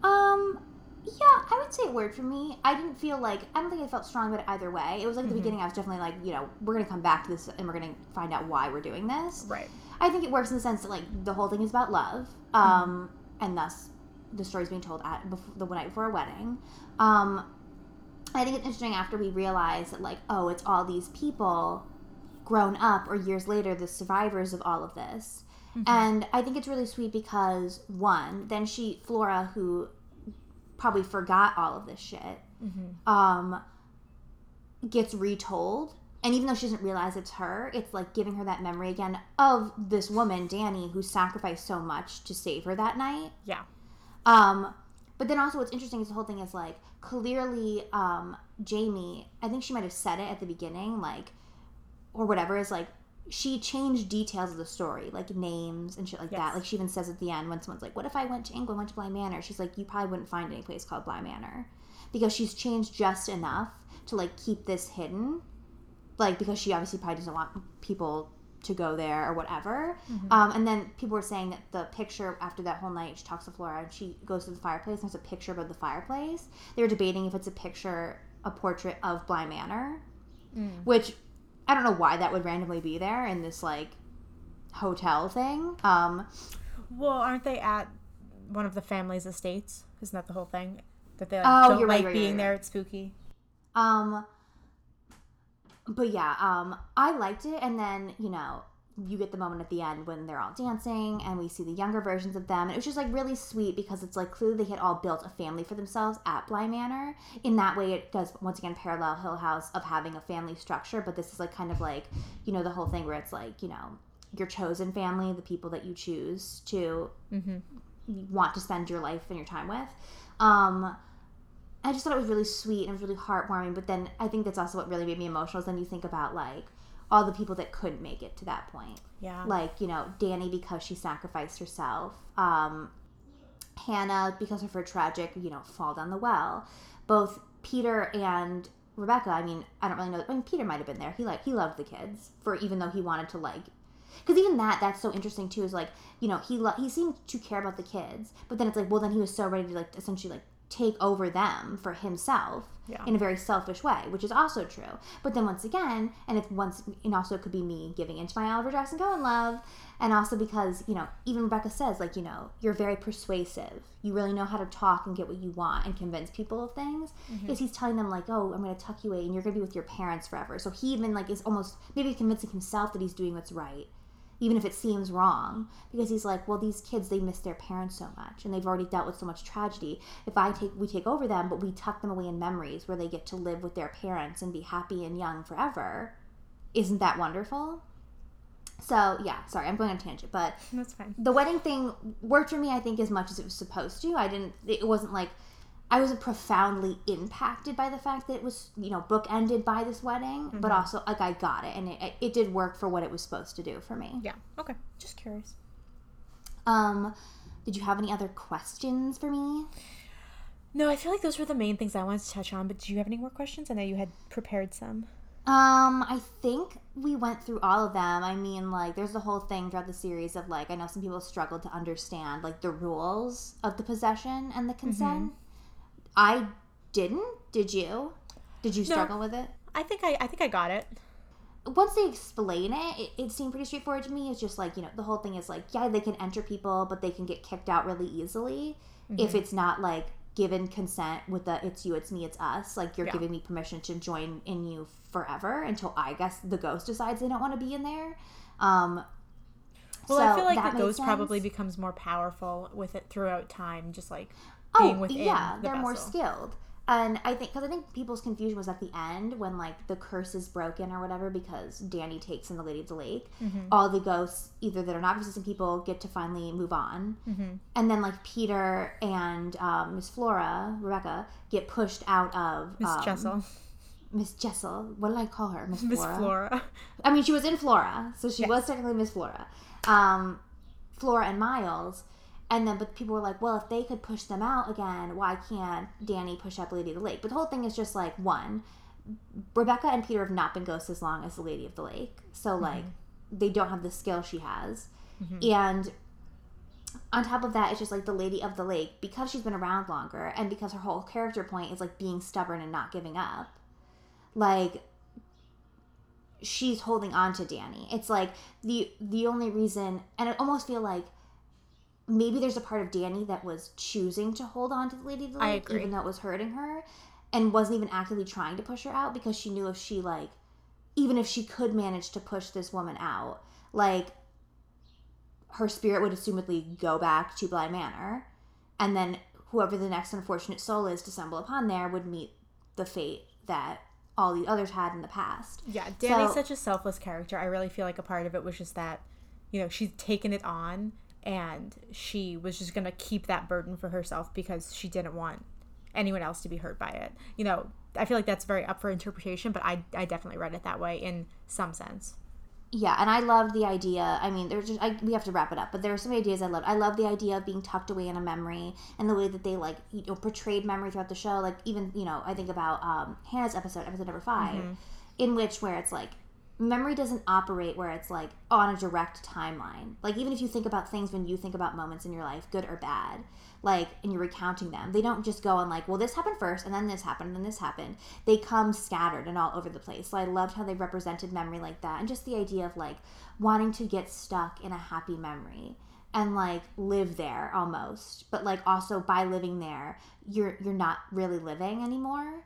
Um, yeah, I would say it worked for me. I didn't feel like I don't think I felt strong about it either way. It was like at the beginning, I was definitely like, you know, we're gonna come back to this and we're gonna find out why we're doing this. Right. I think it works in the sense that like the whole thing is about love, um, and thus the story's being told at before, the night before a wedding. Um, I think it's interesting after we realize that like, oh, it's all these people grown up or years later, the survivors of all of this. And I think it's really sweet because one, then she Flora, who probably forgot all of this shit, um, gets retold. And even though she doesn't realize it's her, it's like giving her that memory again of this woman, Danny, who sacrificed so much to save her that night. Yeah. Um, But then also, what's interesting is the whole thing is like clearly, um, Jamie. I think she might have said it at the beginning, like, or whatever. Is like she changed details of the story, like names and shit like Yes. that. Like she even says at the end when someone's like, "What if I went to England, went to Bly Manor?" She's like, "You probably wouldn't find any place called Bly Manor," because she's changed just enough to like keep this hidden, like because she obviously probably doesn't want people to go there or whatever. Um, and then people were saying that the picture after that whole night, she talks to Flora and she goes to the fireplace. And there's a picture above the fireplace. They were debating if it's a picture, a portrait of Bly Manor, which I don't know why that would randomly be there in this like hotel thing. Um, Well, aren't they at one of the family's estates? Isn't that the whole thing? That they like, Oh, don't right, like right, being right, there. It's spooky. Um, but yeah, um, I liked it, and then you know you get the moment at the end when they're all dancing, and we see the younger versions of them, and it was just like really sweet because it's like clearly they had all built a family for themselves at Bly Manor. In that way, it does once again parallel Hill House of having a family structure, but this is like kind of like you know the whole thing where it's like you know your chosen family, the people that you choose to want to spend your life and your time with. Um, I just thought it was really sweet and it was really heartwarming. But then I think that's also what really made me emotional. Is then you think about like all the people that couldn't make it to that point. Yeah. Like you know Danny because she sacrificed herself. Um, Hannah because of her tragic you know fall down the well. Both Peter and Rebecca. I mean I don't really know. I mean Peter might have been there. He like he loved the kids for even though he wanted to like because even that that's so interesting too is like you know he lo- he seemed to care about the kids but then it's like well then he was so ready to like essentially like take over them for himself Yeah. in a very selfish way which is also true. But then once again and if once and also it could be me giving into my Oliver Jackson Cohen love and also because you know even Rebecca says like you know you're very persuasive. You really know how to talk and get what you want and convince people of things. Mm-hmm. Because he's telling them like oh I'm going to tuck you away and you're going to be with your parents forever. So he even like is almost maybe convincing himself that he's doing what's right even if it seems wrong because he's like well these kids they miss their parents so much and they've already dealt with so much tragedy. If i take we take over them but we tuck them away in memories where they get to live with their parents and be happy and young forever isn't that wonderful? So yeah sorry i'm going on a tangent but That's fine. the wedding thing worked for me i think as much as it was supposed to. I didn't it wasn't like i wasn't profoundly impacted by the fact that it was you know book ended by this wedding but also like i got it and it, it did work for what it was supposed to do for me Yeah. Okay. Just curious. um did you have any other questions for me No, I feel like those were the main things I wanted to touch on. But do you have any more questions? I know you had prepared some. Um, I think we went through all of them. I mean, like, there's the whole thing throughout the series of like, I know some people struggled to understand like the rules of the possession and the consent. I didn't. Did you? Did you struggle with it? I think I, I think I got it. Once they explain it, it, it seemed pretty straightforward to me. It's just like, you know, the whole thing is like, yeah, they can enter people, but they can get kicked out really easily if it's not like given consent with the it's you, it's me, it's us. Like, you're Yeah. giving me permission to join in you forever until I guess the ghost decides they don't want to be in there. Um, Well, I feel like that the ghost probably becomes more powerful with it throughout time, just like oh being within yeah the they're more skilled and i think because i think people's confusion was at the end when like the curse is broken or whatever because danny takes in the lady of the lake Mm-hmm. all the ghosts either that are not resistant people get to finally move on Mm-hmm. and then like peter and um, miss flora rebecca get pushed out of Miss um, Jessel, miss jessel what did i call her miss Miss flora Flora. I mean, she was in Flora, so she Yes. was technically Miss Flora. Um, Flora and Miles, and then but people were like, well, if they could push them out again, why can't Danny push up Lady of the Lake? But the whole thing is just like one, Rebecca and Peter have not been ghosts as long as the Lady of the Lake, so mm-hmm. like they don't have the skill she has, mm-hmm. and on top of that, it's just like the Lady of the Lake because she's been around longer, and because her whole character point is like being stubborn and not giving up. Like she's holding on to Danny. It's like the the only reason, and I almost feel like maybe there's a part of Danny that was choosing to hold on to the Lady of the Lake, even though it was hurting her, and wasn't even actively trying to push her out because she knew if she like, even if she could manage to push this woman out, like her spirit would assumedly go back to Bly Manor, and then whoever the next unfortunate soul is to stumble upon there would meet the fate that all the others had in the past. Yeah, Danny's So- such a selfless character. I really feel like a part of it was just that, you know, she's taken it on and she was just gonna keep that burden for herself because she didn't want anyone else to be hurt by it. You know, I feel like that's very up for interpretation, but I I definitely read it that way in some sense. Yeah, and I love the idea. I mean, there's just I, we have to wrap it up, but there are some ideas I love. I love the idea of being tucked away in a memory and the way that they like you know portrayed memory throughout the show. Like even you know I think about um, Hannah's episode, episode number 5 in which where it's like memory doesn't operate where it's like on a direct timeline. Like even if you think about things when you think about moments in your life, good or bad, like and you're recounting them, they don't just go on like, well, this happened first, and then this happened, and then this happened. They come scattered and all over the place. So I loved how they represented memory like that, and just the idea of like wanting to get stuck in a happy memory and like live there almost, but like also by living there, you're you're not really living anymore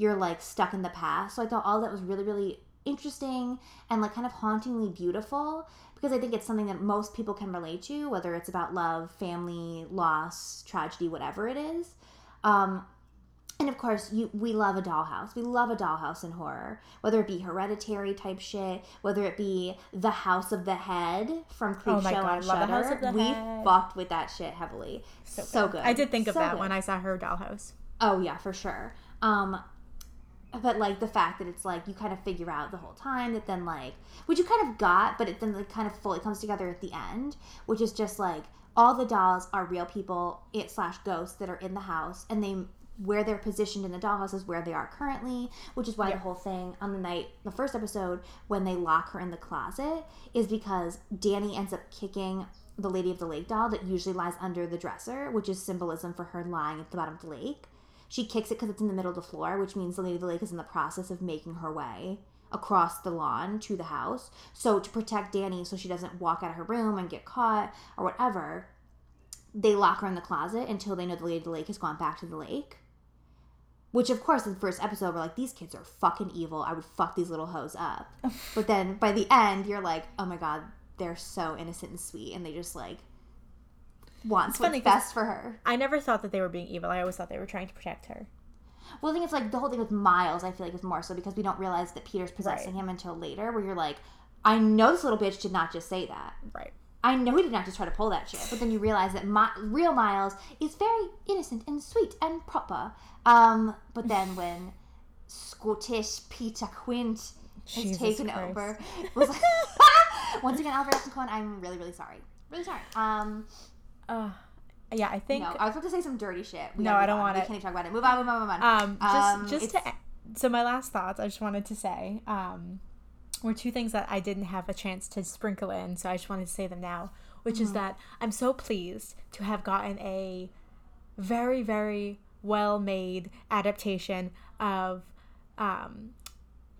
you're like stuck in the past. So I thought all that was really, really interesting and like kind of hauntingly beautiful because I think it's something that most people can relate to, whether it's about love, family, loss, tragedy, whatever it is. Um, and of course, you we love a dollhouse. We love a dollhouse in horror, whether it be hereditary type shit, whether it be the House of the Head from Creep Oh God, on love The House Shudder. we Head. fucked with that shit heavily. So, good. I did think of that good. when I saw her dollhouse. Oh yeah, for sure. Um but like the fact that it's like you kind of figure out the whole time that then like which you kind of got, but it then like kind of fully comes together at the end, which is just like all the dolls are real people it slash ghosts that are in the house and they where they're positioned in the dollhouse is where they are currently, which is why the whole thing on the night, the first episode, when they lock her in the closet, is because Danny ends up kicking the Lady of the Lake doll that usually lies under the dresser, which is symbolism for her lying at the bottom of the lake. She kicks it because it's in the middle of the floor, which means the Lady of the Lake is in the process of making her way across the lawn to the house. So to protect Danny so she doesn't walk out of her room and get caught or whatever, they lock her in the closet until they know the Lady of the Lake has gone back to the lake. Which, of course, in the first episode, we're like, these kids are fucking evil. I would fuck these little hoes up. but then by the end, you're like, oh my god, they're so innocent and sweet, and they just like wants funny what's 'cause- best for her. I never thought that they were being evil. I always thought they were trying to protect her. Well, I think it's like the whole thing with Miles. I feel like is more so because we don't realize that Peter's possessing Right. him until later. Where you're like, I know this little bitch did not just say that. Right. I know he did not just try to pull that shit. But then you realize that my, real Miles is very innocent and sweet and proper. Um, but then when Scottish Peter Quint has Jesus taken Christ. over, was like, once again, Jackson Cohen, I'm really, really sorry. Really sorry. Um, Uh, yeah, I think. no, I was about to say some dirty shit. We No, I don't on. want we it. can't even talk about it. Move on, move on, move on. Um, just Um, just it's- to so my last thoughts, I just wanted to say um, were two things that I didn't have a chance to sprinkle in, so I just wanted to say them now. Which Mm-hmm. is that I'm so pleased to have gotten a very very well made adaptation of um,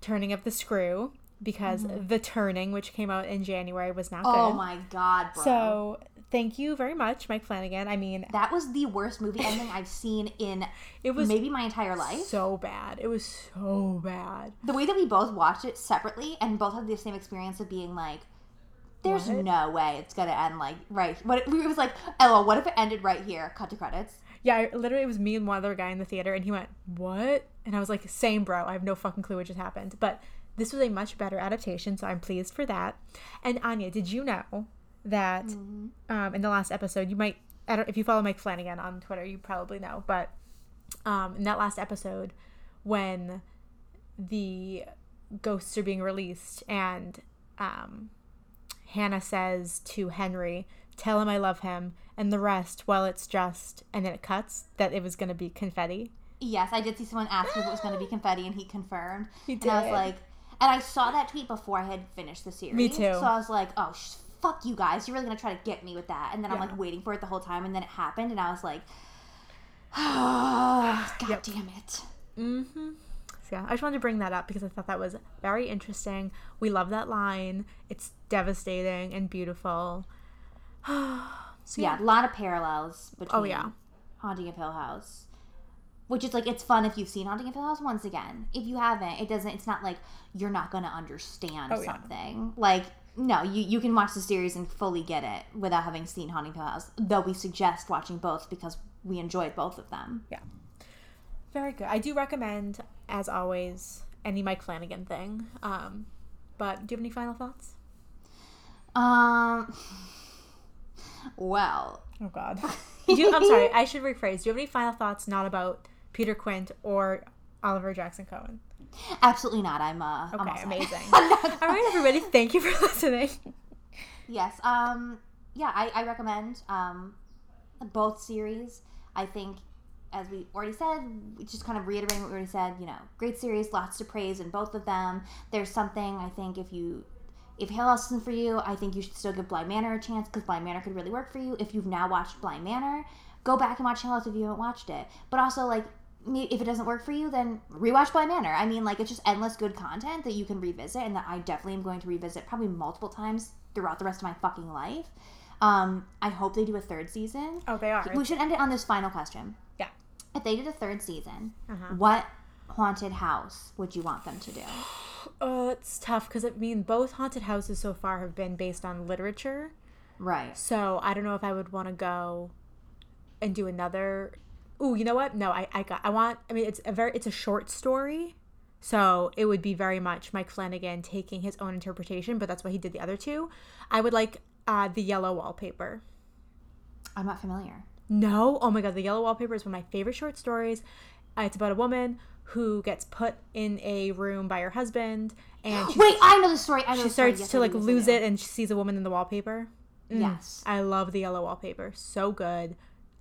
Turning of the Screw because the Turning, which came out in January, was not Mm-hmm. oh my god, bro. So thank you very much, Mike Flanagan. I mean, that was the worst movie ending I've seen in it was maybe my entire life. so bad. It was so bad. the way that we both watched it separately and both had the same experience of being like there's What? no way it's gonna end like right what it was like oh what if it ended right here cut to credits Yeah, I, literally, it was me and one other guy in the theater, and he went, "What?" And I was like, "Same, bro. I have no fucking clue what just happened." But this was a much better adaptation, so I'm pleased for that. And Aine, did you know that um, in the last episode, you might, I don't, if you follow Mike Flanagan on Twitter, you probably know, but um, in that last episode, when the ghosts are being released, and um, Hannah says to Henry, "Tell him I love him," and the rest, well, it's just, and then it cuts that it was going to be confetti. yes i did see someone ask if it was going to be confetti and he confirmed He and i was like and i saw that tweet before i had finished the series Me too. so i was like oh fuck you guys you're really going to try to get me with that and then i'm like waiting for it the whole time and then it happened and i was like god Yep. damn it Mm-hmm. So yeah, I just wanted to bring that up because I thought that was very interesting. We love that line. It's devastating and beautiful. so yeah, a lot of parallels between Oh, yeah. Haunting of Hill House. Which is like it's fun if you've seen Haunting of Hill House once again. If you haven't, it doesn't it's not like you're not gonna understand Oh, yeah. something. Like no, you, you can watch the series and fully get it without having seen Haunting Hill House. Though we suggest watching both because we enjoyed both of them. Yeah. Very good. I do recommend, as always, any Mike Flanagan thing. Um, but do you have any final thoughts? Um Well, Oh God. Do you, I'm sorry. I should rephrase. Do you have any final thoughts not about Peter Quint or Oliver Jackson Cohen? Absolutely not. I'm uh. I'm Okay, all amazing. All right, everybody. Thank you for listening. Yes. Um. Yeah, I, I recommend um, both series. I think, as we already said, just kind of reiterating what we already said. You know, great series, lots to praise in both of them. There's something I think if you. If Hill House isn't for you, I think you should still give Bly Manor a chance because Bly Manor could really work for you. If you've now watched Bly Manor, go back and watch Hill House if you haven't watched it. But also, like, if it doesn't work for you, then rewatch Bly Manor. I mean, like, it's just endless good content that you can revisit and that I definitely am going to revisit probably multiple times throughout the rest of my fucking life. Um, I hope they do a third season. Oh, they are. We should end it on this final question. Yeah. If they did a third season, Uh-huh. what haunted house would you want them to do? Oh, it's tough because I mean, both haunted houses so far have been based on literature. Right. So I don't know if I would want to go and do another. Ooh, you know what? No, I, I got. I want. I mean, it's a very. It's a short story, so it would be very much Mike Flanagan taking his own interpretation. But that's why he did the other two. I would like uh, the yellow wallpaper. I'm not familiar. No, oh my god, the yellow wallpaper is one of my favorite short stories. Uh, it's about a woman who gets put in a room by her husband, and Wait, I know the story. I know she starts Yes, to like do, yes, I lose it, and she sees a woman in the wallpaper. Mm. Yes. I love the yellow wallpaper. So good.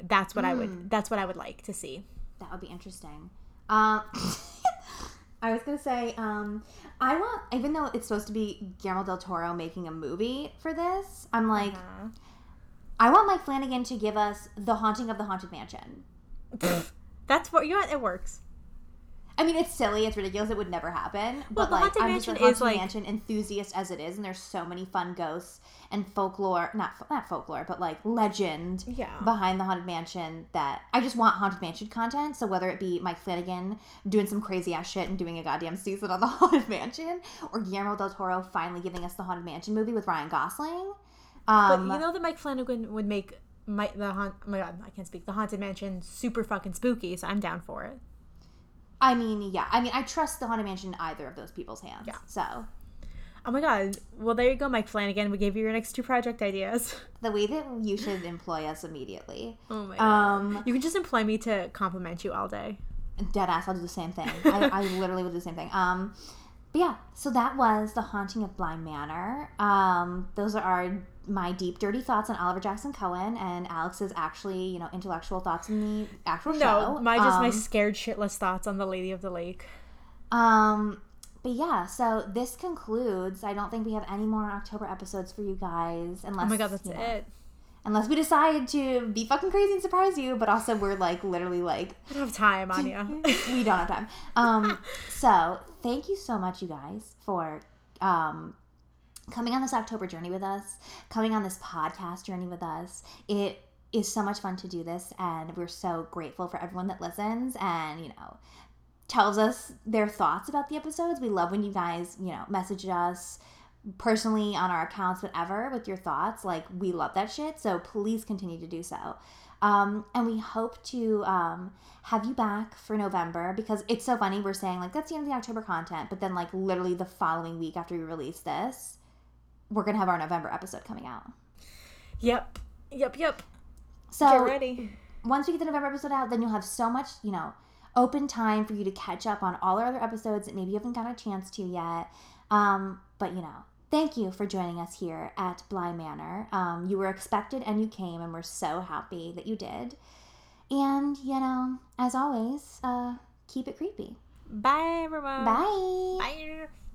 That's what I Mm. would. That's what I would like to see. That would be interesting. Um, I was gonna say, um, I want, even though it's supposed to be Guillermo del Toro making a movie for this, I'm like, Uh-huh. I want Mike Flanagan to give us the haunting of the haunted mansion. That's what you know. It works. I mean, it's silly, it's ridiculous, it would never happen. Well, But like, I'm just a haunted like- mansion enthusiast as it is, and there's so many fun ghosts and folklore, not not folklore, but like legend Yeah. behind the haunted mansion. That I just want haunted mansion content. So whether it be Mike Flanagan doing some crazy ass shit and doing a goddamn season on the haunted mansion, or Guillermo del Toro finally giving us the haunted mansion movie with Ryan Gosling. But Um, you know that Mike Flanagan would make my the haunt. Oh my god, I can't speak. The haunted mansion super fucking spooky. So I'm down for it. I mean, yeah, I mean, I trust the haunted mansion in either of those people's hands. Yeah. So Oh my god. Well, there you go, Mike Flanagan. We gave you your next two project ideas. the way that you should employ us immediately. Oh my god. Um, You can just employ me to compliment you all day. dead ass, I'll do the same thing. I, I literally will do the same thing. Um, but yeah, so that was the haunting of Bly Manor. Um, those are our my deep dirty thoughts on Oliver Jackson Cohen and Alex's actually you know intellectual thoughts in the actual show. No, my just my Um, scared shitless thoughts on the Lady of the Lake. Um, but yeah, so this concludes. I don't think we have any more October episodes for you guys, unless Oh my god, that's you know, it. Unless we decide to be fucking crazy and surprise you, but also we're like literally like I don't have time, Aine. we don't have time. Um, so thank you so much, you guys, for um, coming on this October journey with us, coming on this podcast journey with us. It is so much fun to do this, and we're so grateful for everyone that listens and you know tells us their thoughts about the episodes. We love when you guys you know message us personally on our accounts, whatever, with your thoughts. Like we love that shit. So please continue to do so. Um, and we hope to um, have you back for November because it's so funny. We're saying like that's the end of the October content, but then like literally the following week after we release this, we're gonna have our November episode coming out. Yep. Yep, yep. So Get ready. once we get the November episode out, then you'll have so much, you know, open time for you to catch up on all our other episodes that maybe you haven't got a chance to yet. Um, but you know, thank you for joining us here at Bly Manor. Um, you were expected and you came, and we're so happy that you did. And you know, as always, uh, keep it creepy. Bye, everyone. Bye. Bye.